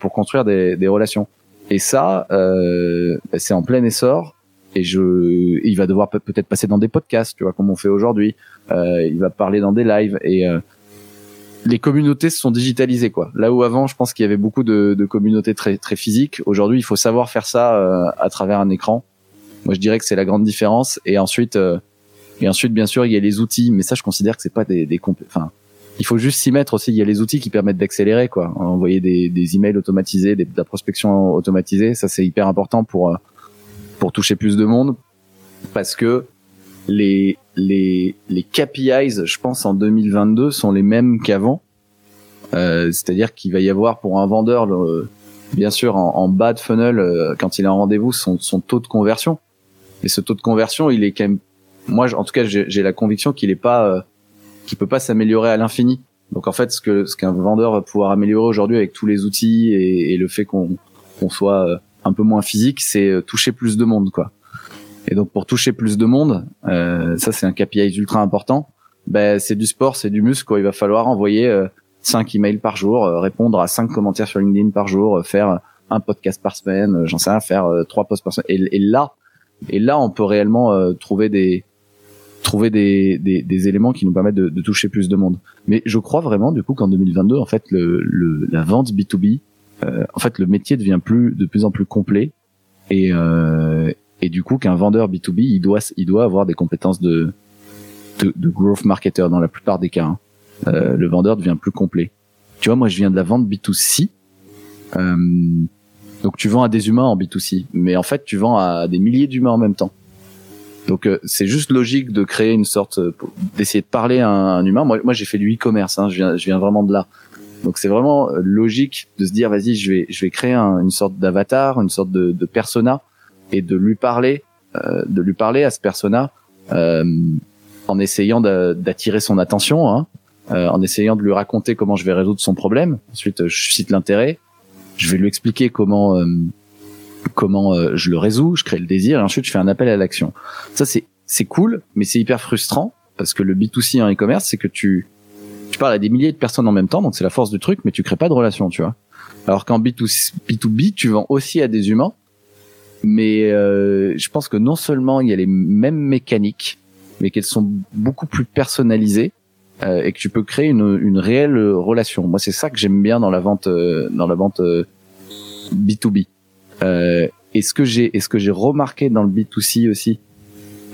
Speaker 2: pour construire des, des, relations. Et ça, euh, bah, c'est en plein essor. Et je, il va devoir peut-être passer dans des podcasts, tu vois, comme on fait aujourd'hui. Euh, il va parler dans des lives et euh, les communautés se sont digitalisées, quoi. Là où avant, je pense qu'il y avait beaucoup de, de, communautés très très physiques. Aujourd'hui, il faut savoir faire ça euh, à travers un écran. Moi, je dirais que c'est la grande différence. Et ensuite, euh, et ensuite, bien sûr, il y a les outils. Mais ça, je considère que c'est pas des, des enfin, il faut juste s'y mettre aussi. Il y a les outils qui permettent d'accélérer, quoi. Envoyer des, des emails automatisés, des, de la prospection automatisée, ça c'est hyper important pour euh, pour toucher plus de monde, parce que les les les KPIs, je pense en 2022, sont les mêmes qu'avant. Euh, C'est-à-dire qu'il va y avoir pour un vendeur, bien sûr, en, en, bas de funnel, euh, quand il a un rendez-vous, son, son taux de conversion. mais ce taux de conversion, il est quand même, moi, en tout cas, j'ai la conviction qu'il est pas, euh, qu'il peut pas s'améliorer à l'infini. Donc en fait, ce que ce qu'un vendeur va pouvoir améliorer aujourd'hui avec tous les outils et, et le fait qu'on qu'on soit euh, un peu moins physique, c'est euh, toucher plus de monde, quoi. Et donc pour toucher plus de monde, euh, ça c'est un KPI ultra important. Ben c'est du sport, c'est du muscle. Quoi. Il va falloir envoyer euh, 5 emails par jour, euh, répondre à 5 commentaires sur LinkedIn par jour, faire un podcast par semaine, j'en sais rien, faire trois posts par semaine. Et, et, là, et là on peut réellement trouver des trouver des, des, des, éléments qui nous permettent de, de, toucher plus de monde. Mais je crois vraiment du coup qu'en 2022, en fait, le, le, la vente B2B, euh, en fait, le métier devient plus de plus en plus complet et euh, et du coup qu'un vendeur B2B, il doit il doit avoir des compétences de de, de growth marketer dans la plupart des cas. Hein. Euh, le vendeur devient plus complet. Tu vois, moi, je viens de la vente B2C. Euh, donc, tu vends à des humains en B2C, mais en fait, tu vends à des milliers d'humains en même temps. Donc euh, c'est juste logique de créer une sorte, euh, d'essayer de parler à un, humain. Moi, moi j'ai fait du e-commerce, hein, je, viens, je viens vraiment de là. Donc c'est vraiment euh, logique de se dire vas-y, je vais, je vais créer une sorte d'avatar, une sorte de, de, persona, et de lui parler, euh, de lui parler à ce persona euh, en essayant d'attirer son attention, hein, en essayant de lui raconter comment je vais résoudre son problème. Ensuite, je cite l'intérêt. Je vais lui expliquer comment comment euh, je le résous, je crée le désir et ensuite je fais un appel à l'action. Ça c'est c'est cool, mais c'est hyper frustrant parce que le B2C en e-commerce, c'est que tu tu parles à des milliers de personnes en même temps, donc c'est la force du truc, mais tu crées pas de relation, tu vois. Alors qu'en B2C, B2B, tu vends aussi à des humains, mais euh, je pense que non seulement il y a les mêmes mécaniques, mais qu'elles sont beaucoup plus personnalisées euh, et que tu peux créer une, une réelle relation. Moi, c'est ça que j'aime bien dans la vente, euh, dans la vente B2B. Euh, euh, et ce que j'ai, et ce que j'ai remarqué dans le B2C aussi,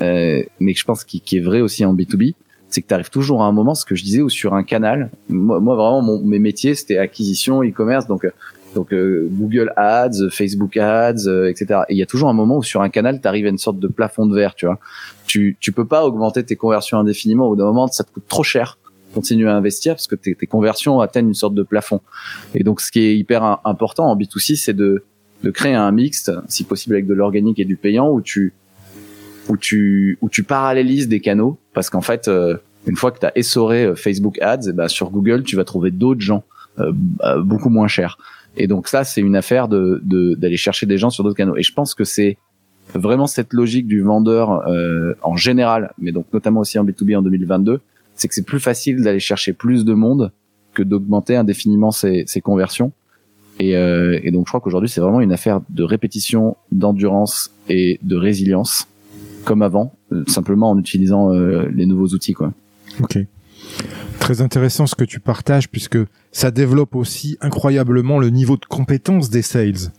Speaker 2: euh, mais que je pense qui, qui, est vrai aussi en B2B, c'est que tu arrives toujours à un moment, ce que je disais, ou sur un canal. Moi, vraiment, mon, mes métiers, c'était acquisition, e-commerce, donc donc euh, Google Ads, Facebook Ads, euh, etc. Et il y a toujours un moment où sur un canal, tu arrives à une sorte de plafond de verre, tu vois. Tu tu peux pas augmenter tes conversions indéfiniment. Au bout d'un moment, ça te coûte trop cher. Continuer à investir parce que tes conversions atteignent une sorte de plafond. Et donc, ce qui est hyper important en B2C, c'est de de créer un mixte, si possible avec de l'organique et du payant, où tu où tu où tu parallélises des canaux, parce qu'en fait, euh, une fois que tu as essoré euh, Facebook Ads, eh ben, sur Google, tu vas trouver d'autres gens euh, beaucoup moins chers. Et donc ça, c'est une affaire de d'aller chercher des gens sur d'autres canaux. Et je pense que c'est vraiment cette logique du vendeur en général, mais donc notamment aussi en B2B en 2022, c'est que c'est plus facile d'aller chercher plus de monde que d'augmenter indéfiniment ses, ses conversions. Et, euh, et donc je crois qu'aujourd'hui c'est vraiment une affaire de répétition, d'endurance et de résilience, comme avant, euh, simplement en utilisant euh, les nouveaux outils. Quoi.
Speaker 1: Très intéressant ce que tu partages puisque ça développe aussi incroyablement le niveau de compétence des sales.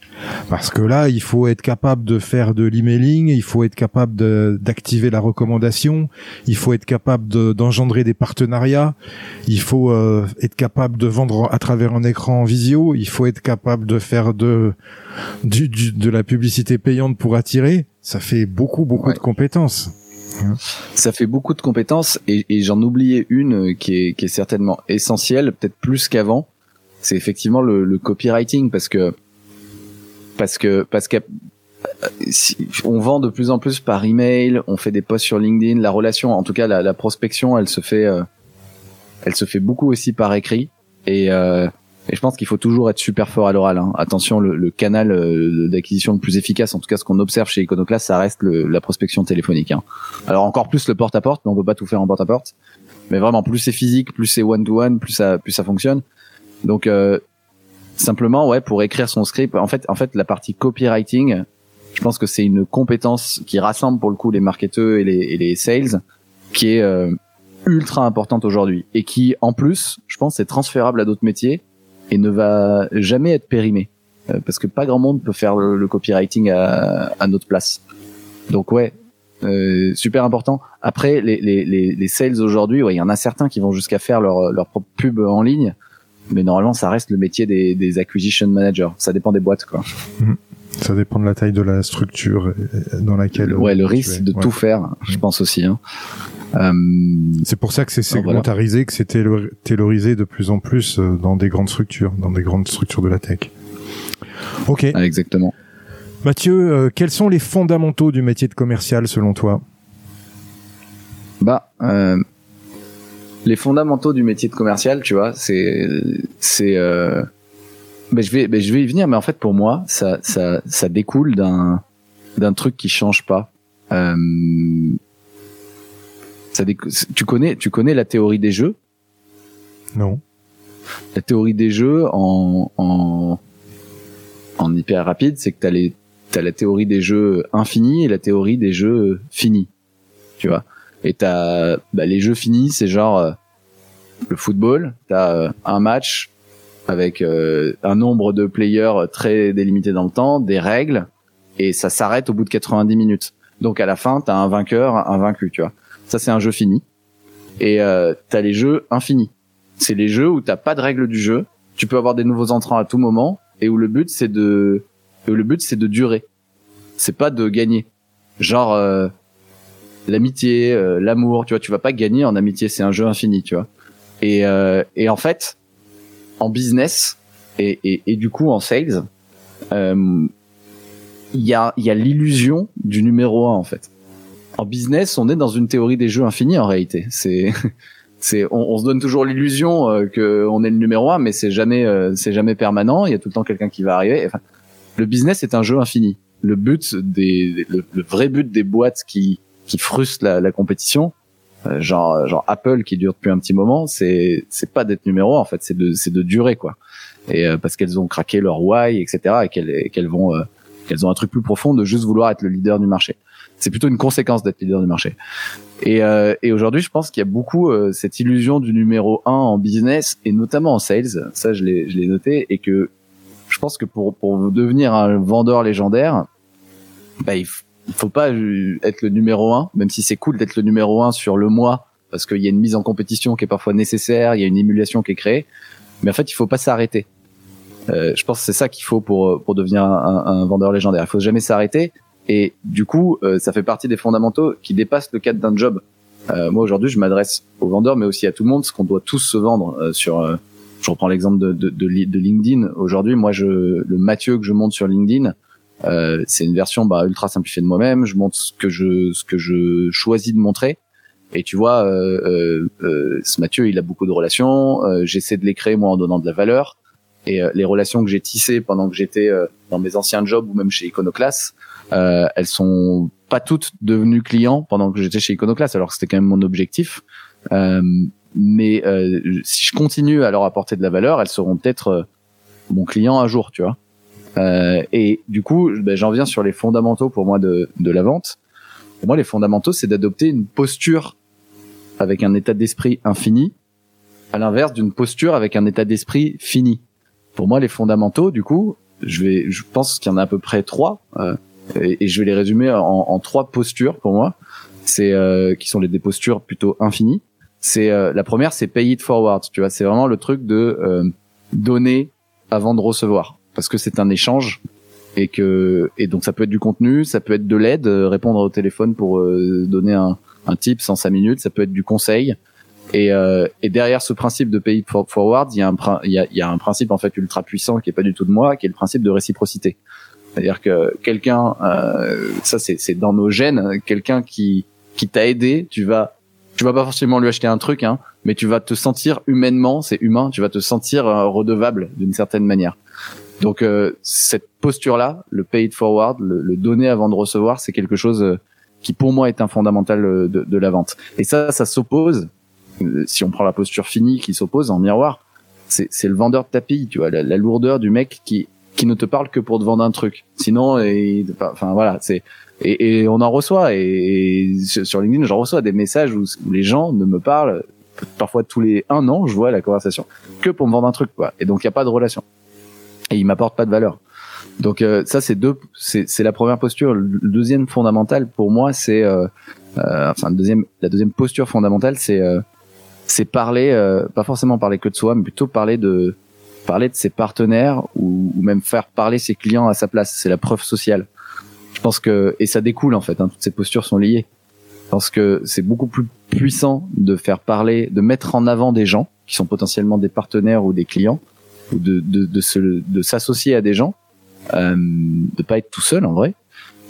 Speaker 1: Parce que là, il faut être capable de faire de l'emailing, il faut être capable d'activer la recommandation, il faut être capable d'engendrer des partenariats, il faut euh, être capable de vendre à travers un écran en visio, il faut être capable de faire de du, de la publicité payante pour attirer. Ça fait beaucoup beaucoup de compétences.
Speaker 2: Ça fait beaucoup de compétences et, et j'en oubliais une euh, qui est, qui est certainement essentielle, peut-être plus qu'avant. C'est effectivement le, le, copywriting parce que parce que parce que on vend de plus en plus par email, on fait des posts sur LinkedIn, la relation, en tout cas la, la prospection, elle se fait euh, elle se fait beaucoup aussi par écrit et euh, et je pense qu'il faut toujours être super fort à l'oral. Hein. Attention, le, le canal euh, d'acquisition le plus efficace, en tout cas ce qu'on observe chez Iconoclast, ça reste le, la prospection téléphonique. Hein. Alors encore plus le porte-à-porte, mais on peut pas tout faire en porte-à-porte. Mais vraiment, plus c'est physique, plus c'est one-to-one, plus ça, plus ça fonctionne. Donc euh, simplement, ouais, pour écrire son script, en fait, en fait, la partie copywriting, je pense que c'est une compétence qui rassemble pour le coup les marketeurs et les, et les sales, qui est euh, ultra importante aujourd'hui et qui, en plus, je pense, c'est transférable à d'autres métiers et ne va jamais être périmé euh, parce que pas grand monde peut faire le, copywriting à, à, notre place. Donc ouais, euh, super important. Après les, les, les, les sales aujourd'hui, ouais, il y en a certains qui vont jusqu'à faire leur, leur propre pub en ligne, mais normalement ça reste le métier des, des acquisition managers. Ça dépend des boîtes quoi.
Speaker 1: Mhm. Ça dépend de la taille de la structure dans laquelle.
Speaker 2: Ouais, le risque de tout faire, je pense aussi. Hein.
Speaker 1: Euh, c'est pour ça que c'est segmentarisé, que c'est taylorisé de plus en plus euh, dans des grandes structures, dans des grandes structures de la tech. Ok.
Speaker 2: Ah, exactement.
Speaker 1: Mathieu, quels sont les fondamentaux du métier de commercial selon toi?
Speaker 2: Bah, les fondamentaux du métier de commercial, tu vois, c'est c'est euh, ben je vais ben je vais y venir, mais en fait pour moi ça ça ça découle d'un d'un truc qui change pas. Euh, ça tu connais tu connais la théorie des jeux?
Speaker 1: Non.
Speaker 2: La théorie des jeux en en en hyper rapide, c'est que t'as les t'as la théorie des jeux infinis et la théorie des jeux finis. Tu vois. Et t'as bah, les jeux finis, c'est genre euh, le football. T'as euh, un match avec euh, un nombre de players très délimité dans le temps, des règles, et ça s'arrête au bout de 90 minutes. Donc à la fin, t'as un vainqueur, un vaincu, tu vois. Ça c'est un jeu fini. Et euh, t'as les jeux infinis. C'est les jeux où t'as pas de règles du jeu. Tu peux avoir des nouveaux entrants à tout moment et où le but c'est de le but c'est de durer. C'est pas de gagner. Genre euh, l'amitié, euh, l'amour, tu vois, tu vas pas gagner en amitié, c'est un jeu infini, tu vois. Et, euh, et en fait, en business et, et, et du coup en sales, il y a, y a l'illusion du numéro un en fait. En business, on est dans une théorie des jeux infinis en réalité. C'est [laughs] c'est on, on, se donne toujours l'illusion euh, que on est le numéro un, mais c'est jamais euh, c'est jamais permanent. Il y a tout le temps quelqu'un qui va arriver. Enfin, le business est un jeu infini. Le but des le, le vrai but des boîtes qui qui frustrent la, la compétition, euh, genre genre Apple qui dure depuis un petit moment, c'est c'est pas d'être numéro un, en fait, c'est de c'est de durer quoi. Et euh, parce qu'elles ont craqué leur why, etc. et qu'elles qu'elles vont euh, qu'elles ont un truc plus profond de juste vouloir être le leader du marché. C'est plutôt une conséquence d'être leader du marché. Et, et aujourd'hui, je pense qu'il y a beaucoup cette illusion du numéro un en business et notamment en sales. Ça, je l'ai je l'ai noté et que je pense que pour pour devenir un vendeur légendaire, bah, il, il faut pas être le numéro un, même si c'est cool d'être le numéro un sur le mois, parce qu'il y a une mise en compétition qui est parfois nécessaire, il y a une émulation qui est créée. Mais en fait, il faut pas s'arrêter. Euh, je pense que c'est ça qu'il faut pour pour devenir un, un, vendeur légendaire. Il faut jamais s'arrêter. Et du coup, euh, ça fait partie des fondamentaux qui dépassent le cadre d'un job. Euh, moi aujourd'hui, je m'adresse aux vendeurs, mais aussi à tout le monde, parce qu'on doit tous se vendre euh, sur. Euh, je reprends l'exemple de, de, de, LinkedIn. Aujourd'hui, moi, je le Mathieu que je monte sur LinkedIn, euh, c'est une version bah, ultra simplifiée de moi-même. Je montre ce que je ce que je choisis de montrer. Et tu vois, euh, ce Mathieu, il a beaucoup de relations. J'essaie de les créer moi en donnant de la valeur. Et les relations que j'ai tissées pendant que j'étais dans mes anciens jobs ou même chez Iconoclast, elles sont pas toutes devenues clients pendant que j'étais chez Iconoclast, alors que c'était quand même mon objectif. mais si je continue à leur apporter de la valeur, elles seront peut-être mon client un jour, tu vois. Euh, et du coup, ben, j'en viens sur les fondamentaux pour moi de, de la vente. Pour moi, les fondamentaux, c'est d'adopter une posture avec un état d'esprit infini, à l'inverse d'une posture avec un état d'esprit fini. Pour moi, les fondamentaux, du coup, je vais, je pense qu'il y en a à peu près trois, euh, et, je vais les résumer en, trois postures pour moi. C'est euh, qui sont les des postures plutôt infinies. C'est euh, la première, c'est pay it forward. Tu vois, c'est vraiment le truc de euh, donner avant de recevoir parce que c'est un échange et que et donc ça peut être du contenu, ça peut être de l'aide, euh, répondre au téléphone pour euh, donner un, un tip en cinq minutes, ça peut être du conseil. Et, euh, et derrière ce principe de pay forward, il y, a un, principe en fait ultra puissant qui est pas du tout de moi, qui est le principe de réciprocité. C'est-à-dire que quelqu'un, euh, ça c'est dans nos gènes, quelqu'un qui qui t'a aidé, tu vas tu vas pas forcément lui acheter un truc, hein, mais tu vas te sentir humainement, c'est humain, tu vas te sentir redevable d'une certaine manière. Donc euh, cette posture-là, le pay it forward, le, donner avant de recevoir, c'est quelque chose euh, qui pour moi est un fondamental euh, de, de la vente. Et ça, ça s'oppose. Si on prend la posture finie qui s'oppose en miroir, c'est le vendeur de tapis, tu vois, la, lourdeur du mec qui qui ne te parle que pour te vendre un truc. Sinon, et, enfin voilà, c'est et, et, on en reçoit et, sur LinkedIn, j'en reçois des messages où, les gens ne me parlent parfois tous les un an, je vois la conversation que pour me vendre un truc quoi. Et donc il y a pas de relation et il m'apporte pas de valeur. Donc euh, ça c'est deux, c'est la première posture. Le deuxième fondamental pour moi c'est, euh, euh, enfin le deuxième, la deuxième posture fondamentale c'est euh, c'est parler, euh, pas forcément parler que de soi, mais plutôt parler de parler de ses partenaires ou, ou même faire parler ses clients à sa place. C'est la preuve sociale. Je pense que et ça découle en fait. Hein, toutes ces postures sont liées. Parce que c'est beaucoup plus puissant de faire parler, de mettre en avant des gens qui sont potentiellement des partenaires ou des clients, ou de, de, de, de s'associer à des gens euh, de pas être tout seul en vrai,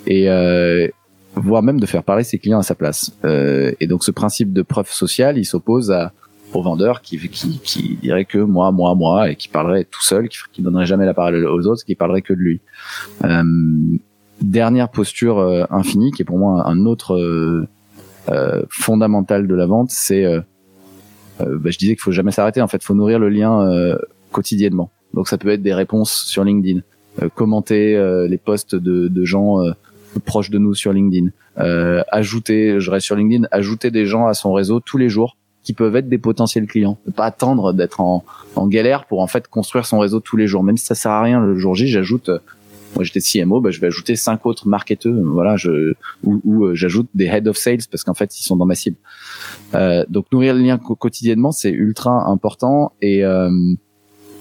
Speaker 2: et euh, voire même de faire parler ses clients à sa place. Euh, et donc ce principe de preuve sociale, il s'oppose à au vendeur qui, qui, qui dirait que moi, moi, moi, et qui parlerait tout seul, qui, qui donnerait jamais la parole aux autres, qui parlerait que de lui. Euh, dernière posture euh, infinie, qui est pour moi un autre euh, euh fondamental de la vente, c'est, bah, je disais qu'il faut jamais s'arrêter. En fait, faut nourrir le lien quotidiennement. Donc ça peut être des réponses sur LinkedIn, commenter les posts de, de gens proches de nous sur LinkedIn, ajouter, je reste sur LinkedIn, ajouter des gens à son réseau tous les jours qui peuvent être des potentiels clients. Ne pas attendre d'être en, en galère pour en fait construire son réseau tous les jours. Même si ça sert à rien le jour J, j'ajoute moi j'étais CMO, bah, je vais ajouter cinq autres marketeurs, voilà, je ou, ou euh, j'ajoute des head of sales parce qu'en fait ils sont dans ma cible. Euh, donc nourrir le lien quotidiennement c'est ultra important et, euh,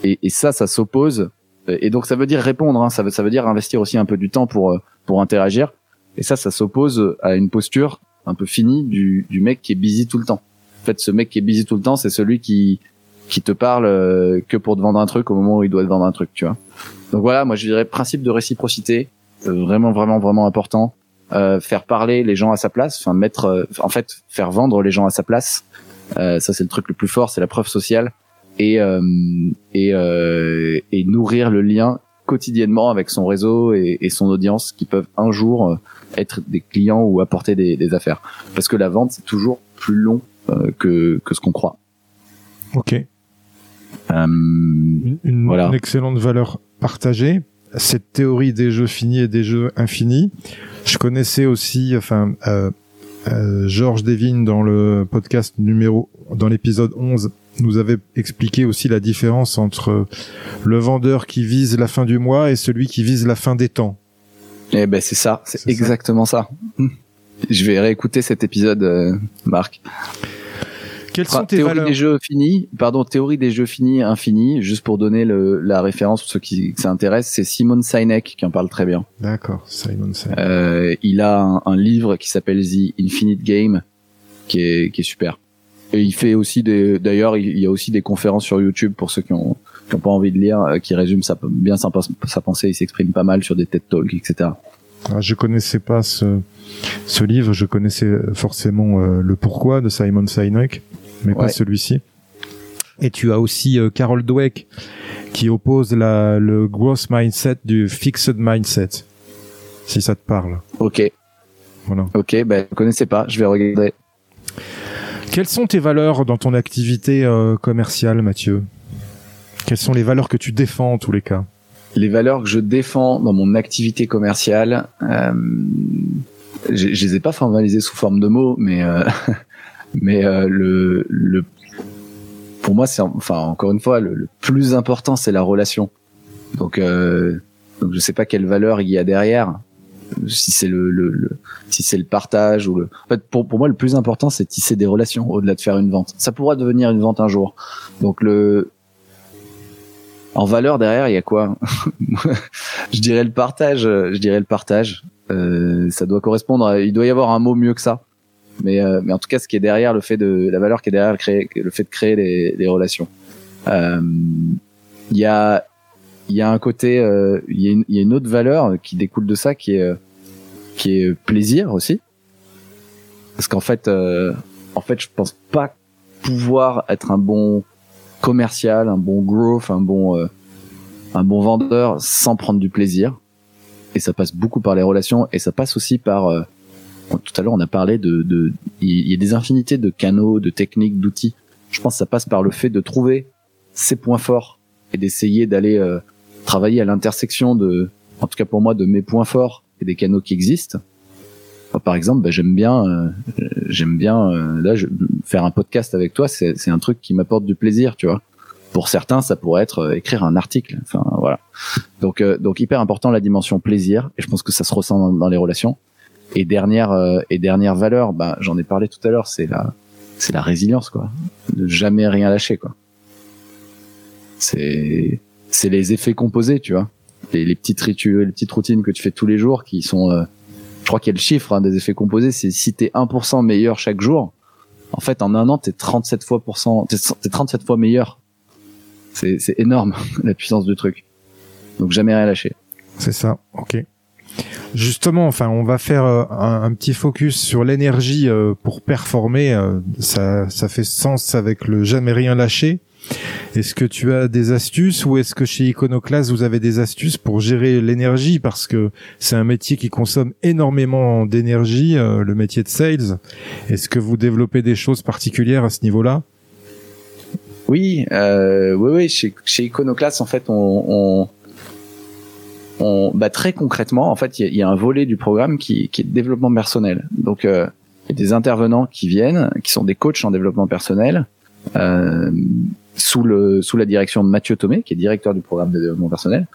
Speaker 2: et, et ça ça s'oppose et donc ça veut dire répondre, hein, ça veut ça veut dire investir aussi un peu du temps pour euh, pour interagir et ça ça s'oppose à une posture un peu finie du, du mec qui est busy tout le temps. En fait ce mec qui est busy tout le temps c'est celui qui qui te parle euh, que pour te vendre un truc au moment où il doit te vendre un truc, tu vois. Donc voilà, moi je dirais principe de réciprocité, euh, vraiment vraiment vraiment important. Euh, faire parler les gens à sa place, enfin mettre, euh, en fait, faire vendre les gens à sa place. ça c'est le truc le plus fort, c'est la preuve sociale et et, et nourrir le lien quotidiennement avec son réseau et, et, son audience qui peuvent un jour être des clients ou apporter des, des affaires. Parce que la vente c'est toujours plus long que que ce qu'on croit.
Speaker 1: Ok. Euh, une, une, voilà. une excellente valeur partagée cette théorie des jeux finis et des jeux infinis. Je connaissais aussi, enfin, euh, euh, Georges Devine dans le podcast numéro, dans l'épisode 11, nous avait expliqué aussi la différence entre le vendeur qui vise la fin du mois et celui qui vise la fin des temps.
Speaker 2: Eh ben c'est ça, c'est exactement ça. Je vais réécouter cet épisode, euh, Marc.
Speaker 1: Quelles sont tes
Speaker 2: théorie
Speaker 1: valeurs
Speaker 2: des jeux finis, pardon, théorie des jeux finis infinis, juste pour donner le, la référence pour ceux qui, s'intéressent, c'est Simon Sinek qui en parle très bien.
Speaker 1: D'accord, Simon Sinek.
Speaker 2: Euh, il a un, un livre qui s'appelle The Infinite Game, qui est, qui est super. Et il fait aussi des, d'ailleurs, il y a aussi des conférences sur YouTube pour ceux qui ont, qui ont pas envie de lire, euh, qui résument sa, bien sa, sa pensée. Il s'exprime pas mal sur des TED Talks, etc.
Speaker 1: Ah, je connaissais pas ce, ce livre, je connaissais forcément euh, le pourquoi de Simon Sinek mais pas celui-ci. Et tu as aussi euh, Carol Dweck qui oppose la, le growth mindset du fixed mindset. Si ça te parle.
Speaker 2: Ok. Voilà. Ok, ben je connaissais pas, je vais regarder.
Speaker 1: Quelles sont tes valeurs dans ton activité euh, commerciale, Mathieu? Quelles sont les valeurs que tu défends en tous les cas?
Speaker 2: Les valeurs que je défends dans mon activité commerciale, euh, je, je les ai pas formalisées sous forme de mots, mais euh, [laughs] Mais euh, le, le, pour moi, c'est enfin encore une fois le, plus important, c'est la relation. Donc, euh, donc je sais pas quelle valeur il y a derrière. Si c'est le, le, si c'est le partage ou le. En fait, pour pour moi, le plus important, c'est tisser des relations au-delà de faire une vente. Ça pourra devenir une vente un jour. Donc le en valeur derrière, il y a quoi? [laughs] Je dirais le partage. Je dirais le partage. Euh, ça doit correspondre. il doit y avoir un mot mieux que ça. Mais, euh, mais en tout cas, ce qui est derrière le fait de la valeur qui est derrière le, créer, le fait de créer les, les relations. Euh, il y a il y a un côté, euh, il y, a une, autre valeur qui découle de ça qui est qui est plaisir aussi. Parce qu'en fait, en fait, je pense pas pouvoir être un bon commercial, un bon growth, un bon un bon vendeur sans prendre du plaisir. Et ça passe beaucoup par les relations et ça passe aussi par tout à l'heure on a parlé de, de, il y a des infinités de canaux, de techniques, d'outils. Je pense que ça passe par le fait de trouver ses points forts et d'essayer d'aller euh, travailler à l'intersection de, en tout cas pour moi, de mes points forts et des canaux qui existent. par exemple, bah, j'aime bien, euh, j'aime bien euh, là je, faire un podcast avec toi. C'est un truc qui m'apporte du plaisir, tu vois. Pour certains, ça pourrait être écrire un article. Enfin voilà. Donc donc hyper important la dimension plaisir. Et je pense que ça se ressent dans les relations. Et dernière euh, et dernière valeur, bah, j'en ai parlé tout à l'heure, c'est la c'est la résilience quoi, de jamais rien lâcher quoi. C'est c'est les effets composés, tu vois, les, petites rituels, les petites routines que tu fais tous les jours qui sont, euh, je crois qu'il y a le chiffre hein, des effets composés, c'est si t'es 1% meilleur chaque jour, en fait en un an t'es 37 fois pour cent, t'es 37 fois meilleur. C'est c'est énorme [laughs] la puissance du truc. Donc jamais rien lâcher.
Speaker 1: C'est ça, ok. Justement, enfin, on va faire euh, un, petit focus sur l'énergie euh, pour performer. Euh, ça, ça fait sens avec le jamais rien lâcher. Est-ce que tu as des astuces ou est-ce que chez Iconoclast vous avez des astuces pour gérer l'énergie? Parce que c'est un métier qui consomme énormément d'énergie, le métier de sales. Est-ce que vous développez des choses particulières à ce niveau-là?
Speaker 2: Oui, oui, oui. Chez, chez Iconoclast, en fait, on bah, très concrètement, en fait, il y, a un volet du programme qui, est développement personnel. Donc, euh, il y a des intervenants qui viennent, qui sont des coachs en développement personnel, euh, sous le sous la direction de Mathieu Thomé, qui est directeur du programme de développement personnel.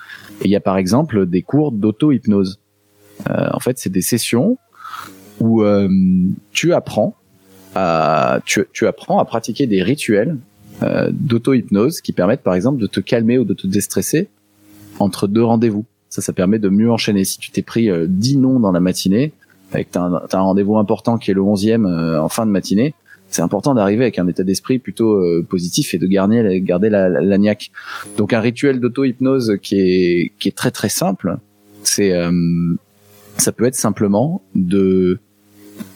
Speaker 2: Il y a par exemple des cours d'auto-hypnose. Euh, en fait, c'est des sessions où euh, tu apprends à tu, tu apprends à pratiquer des rituels euh, d'auto-hypnose qui permettent par exemple de te calmer ou de te déstresser entre deux rendez-vous. Ça, ça permet de mieux enchaîner. Si tu t'es pris euh, 10 noms dans la matinée, avec t'as un, un rendez-vous important qui est le 11e euh, en fin de matinée, c'est important d'arriver avec un état d'esprit plutôt euh, positif et de garder, garder la, la, niaque. Donc un rituel d'auto-hypnose qui est, qui est très très simple, c'est euh, ça peut être simplement de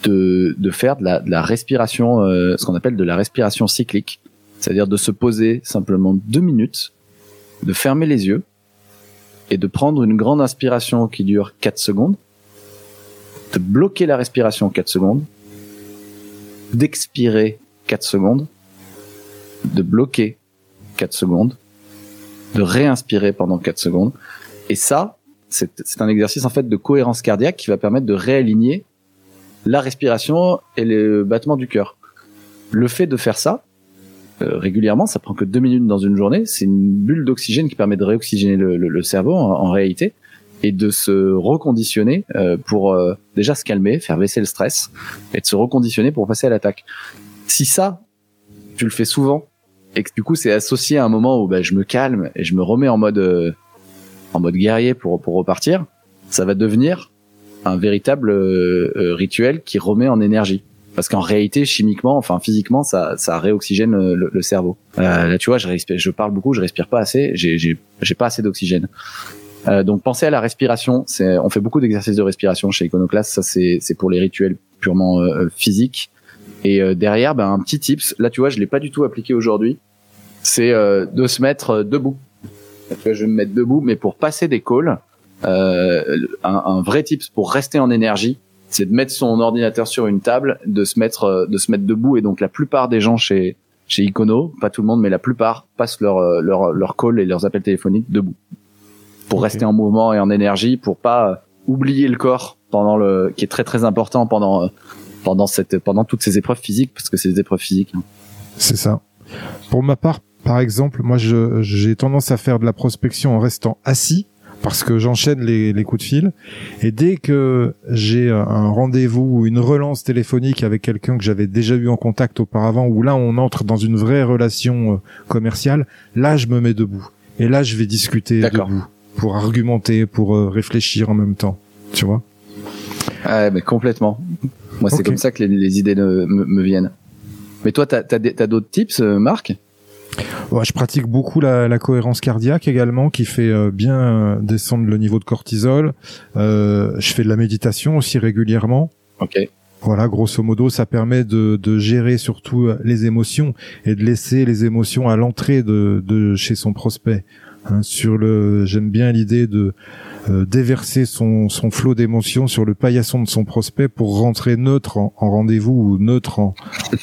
Speaker 2: de, de faire de la, de la respiration, ce qu'on appelle de la respiration cyclique, c'est-à-dire de se poser simplement deux minutes, de fermer les yeux et de prendre une grande inspiration qui dure 4 secondes, de bloquer la respiration 4 secondes, d'expirer 4 secondes, de bloquer 4 secondes, de réinspirer pendant 4 secondes. Et ça, c'est un exercice en fait de cohérence cardiaque qui va permettre de réaligner la respiration et le battement du cœur. Le fait de faire ça, euh, régulièrement, ça prend que deux minutes dans une journée. C'est une bulle d'oxygène qui permet de réoxygéner le, cerveau en, réalité et de se reconditionner euh, pour euh, déjà se calmer, faire baisser le stress et de se reconditionner pour passer à l'attaque. Si ça, tu le fais souvent et que du coup c'est associé à un moment où bah, je me calme et je me remets en mode en mode guerrier pour pour repartir, ça va devenir un véritable rituel qui remet en énergie. Parce qu'en réalité chimiquement enfin physiquement ça ça réoxygène le, le cerveau. Euh, là tu vois je respire, je parle beaucoup je respire pas assez j'ai pas assez d'oxygène euh, donc pensez à la respiration. On fait beaucoup d'exercices de respiration chez Iconoclast. Ça c'est pour les rituels purement euh, physiques. Et euh, derrière ben un petit tips. Là tu vois je l'ai pas du tout appliqué aujourd'hui. C'est euh, de se mettre debout. Je vais me mettre debout mais pour passer des calls un, un vrai tips pour rester en énergie c'est de mettre son ordinateur sur une table, de se mettre euh, de se mettre debout. Et donc la plupart des gens chez chez Icono, pas tout le monde mais la plupart passent leur euh, leur leur call et leurs appels téléphoniques debout pour rester en mouvement et en énergie pour pas euh, oublier le corps pendant le qui est très très important pendant pendant cette pendant toutes ces épreuves physiques parce que c'est des épreuves physiques. Hein.
Speaker 1: C'est ça. Pour ma part, par exemple, moi j'ai tendance à faire de la prospection en restant assis parce que j'enchaîne les, les, coups de fil et dès que j'ai un rendez-vous ou une relance téléphonique avec quelqu'un que j'avais déjà eu en contact auparavant où là on entre dans une vraie relation euh, commerciale, là je me mets debout et là je vais discuter debout pour argumenter, pour euh, réfléchir en même temps, tu vois.
Speaker 2: Ouais, mais complètement. Moi, c'est comme ça que les, idées me, me, viennent. Mais toi, t'as as, d'autres tips, euh, Marc?
Speaker 1: Je pratique beaucoup la, la, cohérence cardiaque également, qui fait euh, bien descendre le niveau de cortisol. Euh, je fais de la méditation aussi régulièrement.
Speaker 2: Ok.
Speaker 1: Voilà, grosso modo, ça permet de, de, gérer surtout les émotions et de laisser les émotions à l'entrée de, de, chez son prospect. Hein, sur le, j'aime bien l'idée de déverser son, son flot d'émotions sur le paillasson de son prospect pour rentrer neutre en, en rendez-vous ou neutre en,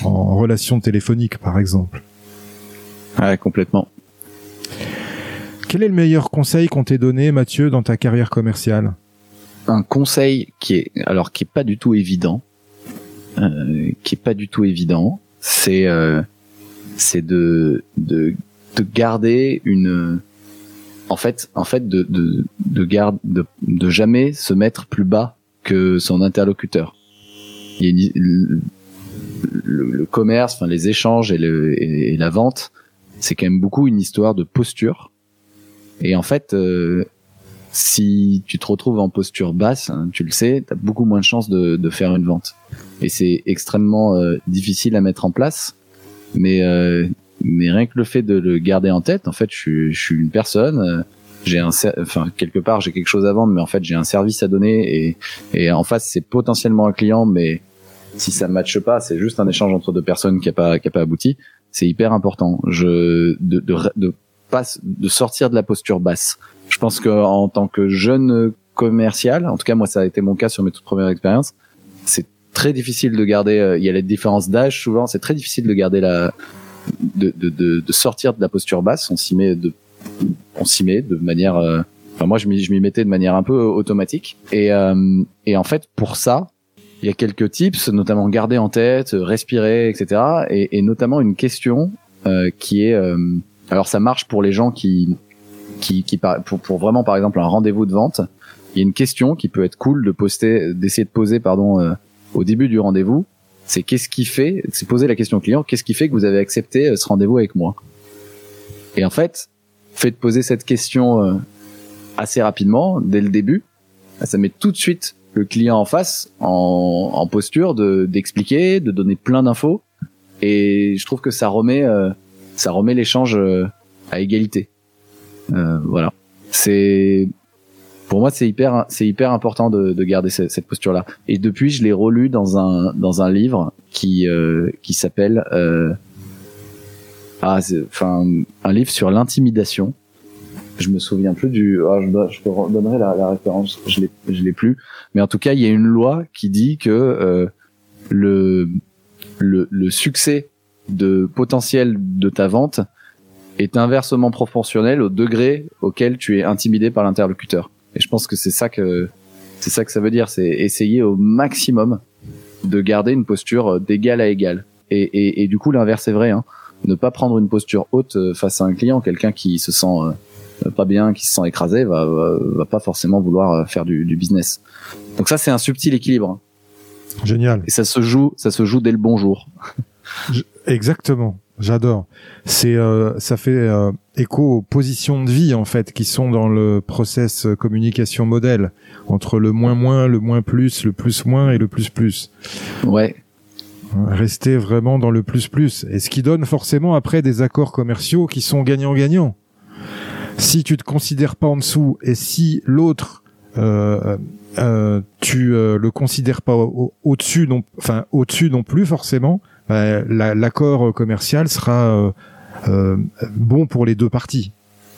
Speaker 1: en relation téléphonique, par exemple.
Speaker 2: Ouais, complètement.
Speaker 1: Quel est le meilleur conseil qu'on t'ait donné, Mathieu, dans ta carrière commerciale?
Speaker 2: Un conseil qui est, alors qui est pas du tout évident, euh, qui est pas du tout évident, c'est euh, c'est de, de de garder une, en fait, en fait, de de de garde de, de jamais se mettre plus bas que son interlocuteur. Le, le, commerce, enfin les échanges et, le, et la vente, c'est quand même beaucoup une histoire de posture. Et en fait, euh, si tu te retrouves en posture basse, hein, tu le sais, tu as beaucoup moins de chances de, de, faire une vente. Et c'est extrêmement euh, difficile à mettre en place. Mais, euh, mais rien que le fait de le garder en tête, en fait, je, je suis une personne, j'ai un, enfin quelque part j'ai quelque chose à vendre, mais en fait j'ai un service à donner et et en face c'est potentiellement un client, mais si ça matche pas, c'est juste un échange entre deux personnes qui a pas qui a pas abouti. C'est hyper important. Je de de, de passe de sortir de la posture basse. Je pense que en tant que jeune commercial, en tout cas moi ça a été mon cas sur mes toutes premières expériences, c'est très difficile de garder. Euh, il y a les différences d'âge souvent, c'est très difficile de garder la de, de, de, de sortir de la posture basse. On s'y met de on s'y met de manière. Euh, enfin moi je m'y mettais de manière un peu automatique et euh, et en fait pour ça il y a quelques tips, notamment garder en tête, respirer, etc. Et, et notamment une question euh, qui est, euh, alors ça marche pour les gens qui, qui, qui pour, pour vraiment par exemple un rendez-vous de vente. Il y a une question qui peut être cool de poster, d'essayer de poser, pardon, euh, au début du rendez-vous. C'est qu'est-ce qui fait, c'est poser la question au client, qu'est-ce qui fait que vous avez accepté ce rendez-vous avec moi? Et en fait, faites poser cette question assez rapidement dès le début. Ça met tout de suite le client en face en, en posture de d'expliquer, de donner plein d'infos et je trouve que ça remet euh, ça remet l'échange euh, à égalité. Euh, voilà. C'est pour moi c'est hyper c'est hyper important de, de garder cette, cette posture là. Et depuis je l'ai relu dans un dans un livre qui euh, qui s'appelle ah enfin un livre sur l'intimidation. Je me souviens plus du ah, je, je te donnerai la, la référence. Je l'ai je l'ai plus. Mais en tout cas il y a une loi qui dit que euh, le, le le succès de potentiel de ta vente est inversement proportionnel au degré auquel tu es intimidé par l'interlocuteur et je pense que c'est ça que c'est ça que ça veut dire c'est essayer au maximum de garder une posture d'égal à égal et, et, et du coup l'inverse est vrai hein. ne pas prendre une posture haute euh, face à un client quelqu'un qui se sent euh, euh, pas bien, qui se sent écrasé, va, va, pas forcément vouloir euh, faire du, du business. Donc ça, c'est un subtil équilibre.
Speaker 1: Génial.
Speaker 2: Et ça se joue, ça se joue dès le bonjour.
Speaker 1: Exactement. J'adore. C'est, euh, ça fait écho aux positions de vie en fait qui sont dans le process communication modèle entre le moins moins, le moins plus, le plus moins et le plus plus.
Speaker 2: Ouais.
Speaker 1: Rester vraiment dans le plus plus et ce qui donne forcément après des accords commerciaux qui sont gagnant-gagnant si tu te considères pas en dessous et si l'autre euh, euh, tu euh, le considères pas au-dessus non enfin au-dessus non plus forcément bah, l'accord commercial sera euh, euh, bon pour les deux parties.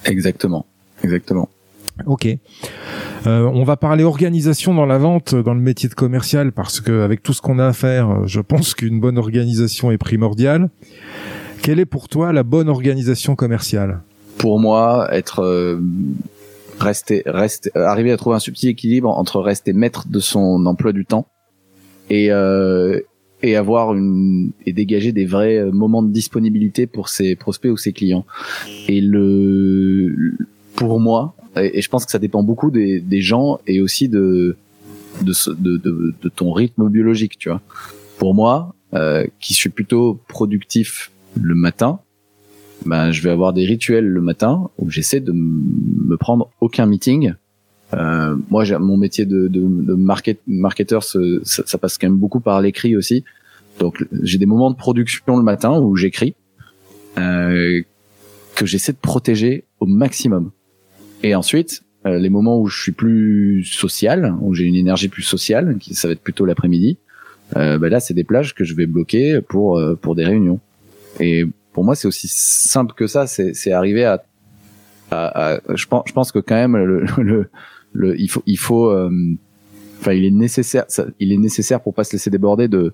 Speaker 2: Exactement. Exactement.
Speaker 1: Ok. On va parler organisation dans la vente dans le métier de commercial parce que avec tout ce qu'on a à faire je pense qu'une bonne organisation est primordiale. Quelle est pour toi la bonne organisation commerciale?
Speaker 2: Pour moi, être euh, rester, rester, euh, arriver à trouver un subtil équilibre entre rester maître de son emploi du temps et euh, et avoir une et dégager des vrais euh, moments de disponibilité pour ses prospects ou ses clients. Et le pour moi, et, je pense que ça dépend beaucoup des, des gens et aussi de de, de, de, de ton rythme biologique, tu vois. Pour moi, euh, qui suis plutôt productif le matin, ben, je vais avoir des rituels le matin où j'essaie de me prendre aucun meeting. Euh, moi, mon métier de, de, de market, marketeur, ça, ça, passe quand même beaucoup par l'écrit aussi. Donc, j'ai des moments de production le matin où j'écris euh, que j'essaie de protéger au maximum. Et ensuite, euh, les moments où je suis plus social, où j'ai une énergie plus sociale, qui ça va être plutôt l'après-midi. Ben là, c'est des plages que je vais bloquer pour euh, pour des réunions. Et pour moi, c'est aussi simple que ça. C'est arriver à, à, à, je pense, je pense que quand même le, le, le il faut, il faut, euh, enfin, il est nécessaire, ça, il est nécessaire pour pas se laisser déborder de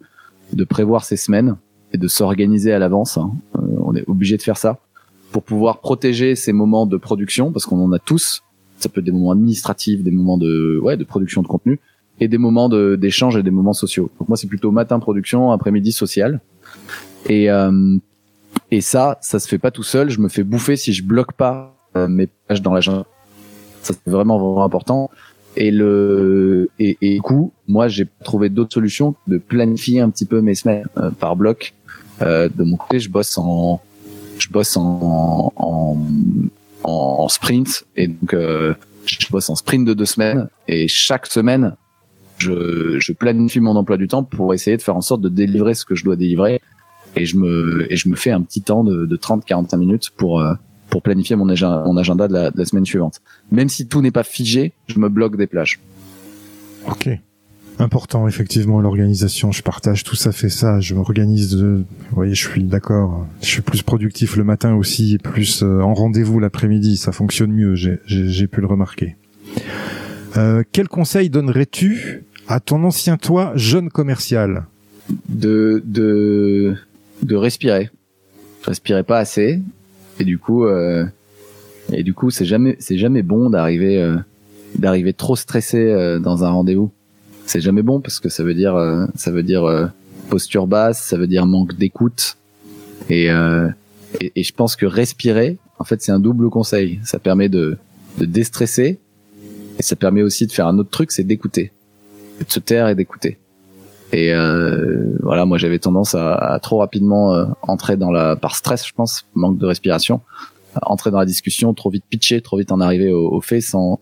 Speaker 2: de prévoir ses semaines et de s'organiser à l'avance. Hein. Euh, on est obligé de faire ça pour pouvoir protéger ces moments de production parce qu'on en a tous. Ça peut être des moments administratifs, des moments de ouais de production de contenu et des moments d'échange et des moments sociaux. Donc moi c'est plutôt matin production, après-midi social. Et euh, et ça, ça se fait pas tout seul. Je me fais bouffer si je bloque pas euh, mes pages dans l'agenda. Ça c'est vraiment vraiment important. Et le et, et du coup, moi j'ai trouvé d'autres solutions de planifier un petit peu mes semaines euh, par bloc. Euh, de mon côté, je bosse en je bosse en en, en, sprint et donc euh, je bosse en sprint de deux semaines et chaque semaine je, je planifie mon emploi du temps pour essayer de faire en sorte de délivrer ce que je dois délivrer et je me et je me fais un petit temps de, de 30-45 minutes pour euh, pour délivrer ce que je dois délivrer et je me et je me fais un petit temps de, de 30-45 minutes pour, pour délivrer ce que je dois délivrer et je me et je me fais un petit temps de, de 30-45 minutes pour, pour planifier mon, agenda, mon agenda de la, de la semaine suivante. Même si tout n'est pas figé, je me bloque des plages.
Speaker 1: Ok. Important, effectivement, l'organisation. Je partage tout ça, fait ça. Je m'organise de, vous voyez, je suis d'accord. Je suis plus productif le matin aussi et plus euh, en rendez-vous l'après-midi. Ça fonctionne mieux. J'ai pu le remarquer. Euh, quel conseil donnerais-tu à ton ancien toi, jeune commercial?
Speaker 2: De de de respirer. Je respirais pas assez et du coup euh, et du coup c'est jamais c'est jamais bon d'arriver euh, d'arriver trop stressé euh, dans un rendez-vous. C'est jamais bon parce que ça veut dire ça veut dire posture basse, ça veut dire manque d'écoute et, et, et je pense que respirer en fait c'est un double conseil. Ça permet de de déstresser et ça permet aussi de faire un autre truc, c'est d'écouter, de se taire et d'écouter. Et euh, voilà, moi j'avais tendance à, à, trop rapidement euh, entrer dans la par stress, je pense, manque de respiration, entrer dans la discussion, trop vite pitcher, trop vite en arriver au, au fait, sans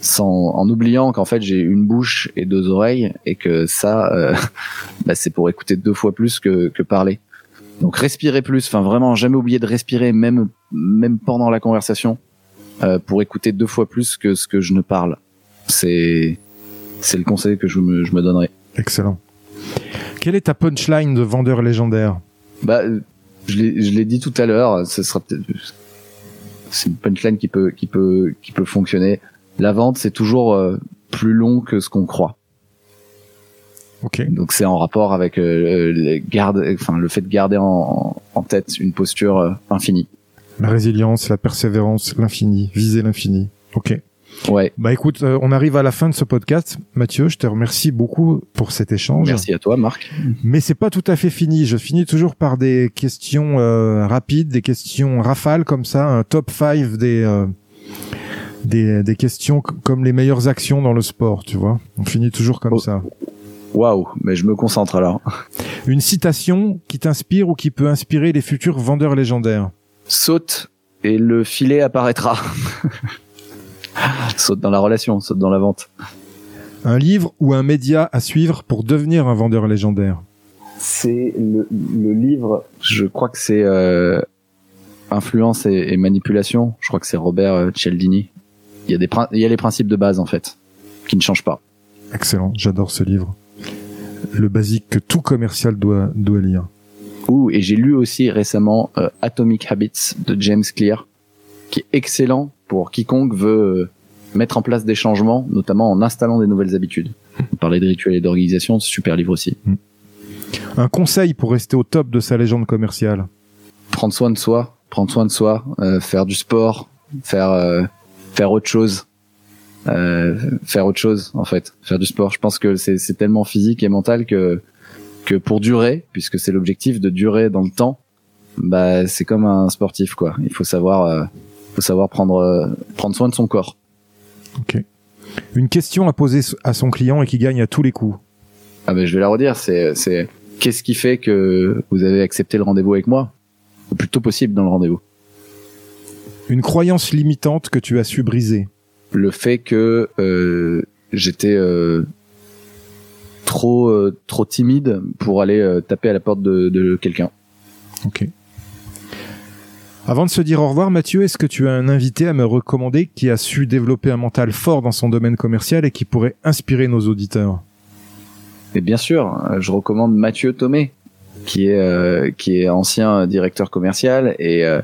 Speaker 2: sans en oubliant qu'en fait j'ai une bouche et deux oreilles et que ça, euh, [laughs] bah, c'est pour écouter deux fois plus que, que parler. Donc respirer plus, enfin vraiment jamais oublier de respirer, même même pendant la conversation, euh, pour écouter deux fois plus que ce que je ne parle. C'est c'est le conseil que je me, je me donnerai.
Speaker 1: Excellent. Quelle est ta punchline de vendeur légendaire
Speaker 2: Bah, je l'ai dit tout à l'heure. Ce sera c'est une punchline qui peut qui peut qui peut fonctionner. La vente, c'est toujours euh, plus long que ce qu'on croit.
Speaker 1: Ok.
Speaker 2: Donc c'est en rapport avec euh, le, garde, enfin le fait de garder en, en tête une posture euh, infinie.
Speaker 1: La résilience, la persévérance, l'infini, viser l'infini. Ok.
Speaker 2: Ouais.
Speaker 1: Bah écoute, euh, on arrive à la fin de ce podcast. Mathieu, je te remercie beaucoup pour cet échange.
Speaker 2: Merci à toi, Marc.
Speaker 1: Mais c'est pas tout à fait fini. Je finis toujours par des questions euh, rapides, des questions rafales comme ça, un top 5 des, euh, des des questions comme les meilleures actions dans le sport, tu vois. On finit toujours comme oh. ça.
Speaker 2: Waouh, mais je me concentre alors. [laughs]
Speaker 1: Une citation qui t'inspire ou qui peut inspirer les futurs vendeurs légendaires?
Speaker 2: Saute et le filet apparaîtra. [laughs] [laughs] saute dans la relation, saute dans la vente.
Speaker 1: Un livre ou un média à suivre pour devenir un vendeur légendaire?
Speaker 2: C'est le, le, livre, je crois que c'est euh, Influence et, et, manipulation. Je crois que c'est Robert euh, Cialdini. Il y, a des, il y a les principes de base en fait, qui ne changent pas.
Speaker 1: Excellent, j'adore ce livre. Le basique que tout commercial doit, doit lire.
Speaker 2: Ouh, et j'ai lu aussi récemment euh, Atomic Habits de James Clear, qui est excellent pour quiconque veut euh, mettre en place des changements, notamment en installant des nouvelles habitudes. On parlait de rituels et d'organisation, super livre aussi.
Speaker 1: Mm. Un conseil pour rester au top de sa légende commerciale
Speaker 2: Prendre soin de soi, prendre soin de soi, euh, faire du sport, faire euh, faire autre chose, euh, faire autre chose en fait, faire du sport. Je pense que c'est tellement physique et mental que que pour durer, puisque c'est l'objectif de durer dans le temps, bah c'est comme un sportif quoi. Il faut savoir euh, faut savoir prendre euh, prendre soin de son corps.
Speaker 1: Ok. Une question à poser à son client et qui gagne à tous les coups.
Speaker 2: Ah ben je vais la redire. C'est c'est qu'est-ce qui fait que vous avez accepté le rendez-vous avec moi? Le plus tôt possible dans le rendez-vous.
Speaker 1: Une croyance limitante que tu as su briser.
Speaker 2: Le fait que euh, j'étais euh, trop euh, trop timide pour aller euh, taper à la porte de, de quelqu'un.
Speaker 1: Ok. Avant de se dire au revoir, Mathieu, est-ce que tu as un invité à me recommander qui a su développer un mental fort dans son domaine commercial et qui pourrait inspirer nos auditeurs?
Speaker 2: Et bien sûr, je recommande Mathieu Thomé, qui est euh, qui est ancien directeur commercial et euh,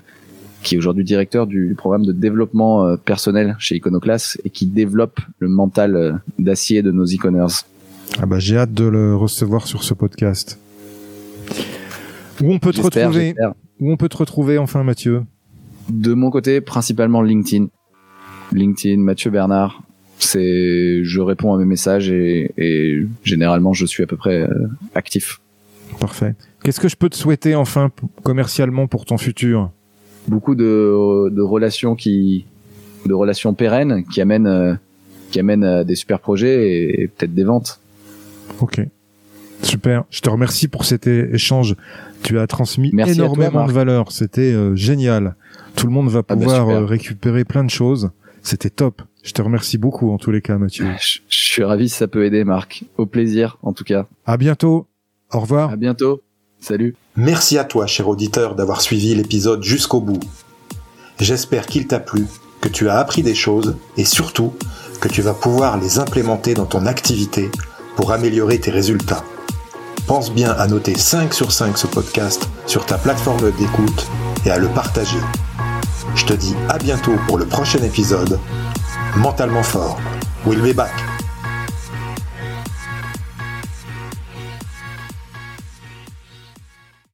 Speaker 2: qui est aujourd'hui directeur du programme de développement euh, personnel chez Iconoclast et qui développe le mental euh, d'acier de nos iconers.
Speaker 1: Ah bah j'ai hâte de le recevoir sur ce podcast. Où on peut te retrouver? Où on peut te retrouver enfin Mathieu?
Speaker 2: De mon côté, principalement LinkedIn. LinkedIn, Mathieu Bernard. C'est, je réponds à mes messages et, et généralement je suis à peu près euh, actif.
Speaker 1: Parfait. Qu'est-ce que je peux te souhaiter enfin commercialement pour ton futur?
Speaker 2: Beaucoup de, de relations qui, de relations pérennes qui amènent, euh, qui amènent à des super projets et, et peut-être des ventes.
Speaker 1: Ok. Super. Je te remercie pour cet échange. Tu as transmis
Speaker 2: Merci
Speaker 1: énormément
Speaker 2: toi,
Speaker 1: de valeur. C'était euh, génial. Tout le monde va pouvoir
Speaker 2: ah bah
Speaker 1: euh, récupérer plein de choses. C'était top. Je te remercie beaucoup en tous les cas, Mathieu.
Speaker 2: Je, je suis ravi si ça peut aider, Marc. Au plaisir, en tout cas.
Speaker 1: À bientôt. Au revoir.
Speaker 2: À bientôt. Salut.
Speaker 3: Merci à toi, cher auditeur, d'avoir suivi l'épisode jusqu'au bout.
Speaker 1: J'espère qu'il t'a plu, que tu as appris des choses et surtout que tu vas pouvoir les implémenter dans ton activité pour améliorer tes résultats. Pense bien à noter 5 sur 5 ce podcast sur ta plateforme d'écoute et à le partager. Je te dis à bientôt pour le prochain épisode. Mentalement fort. We'll be back.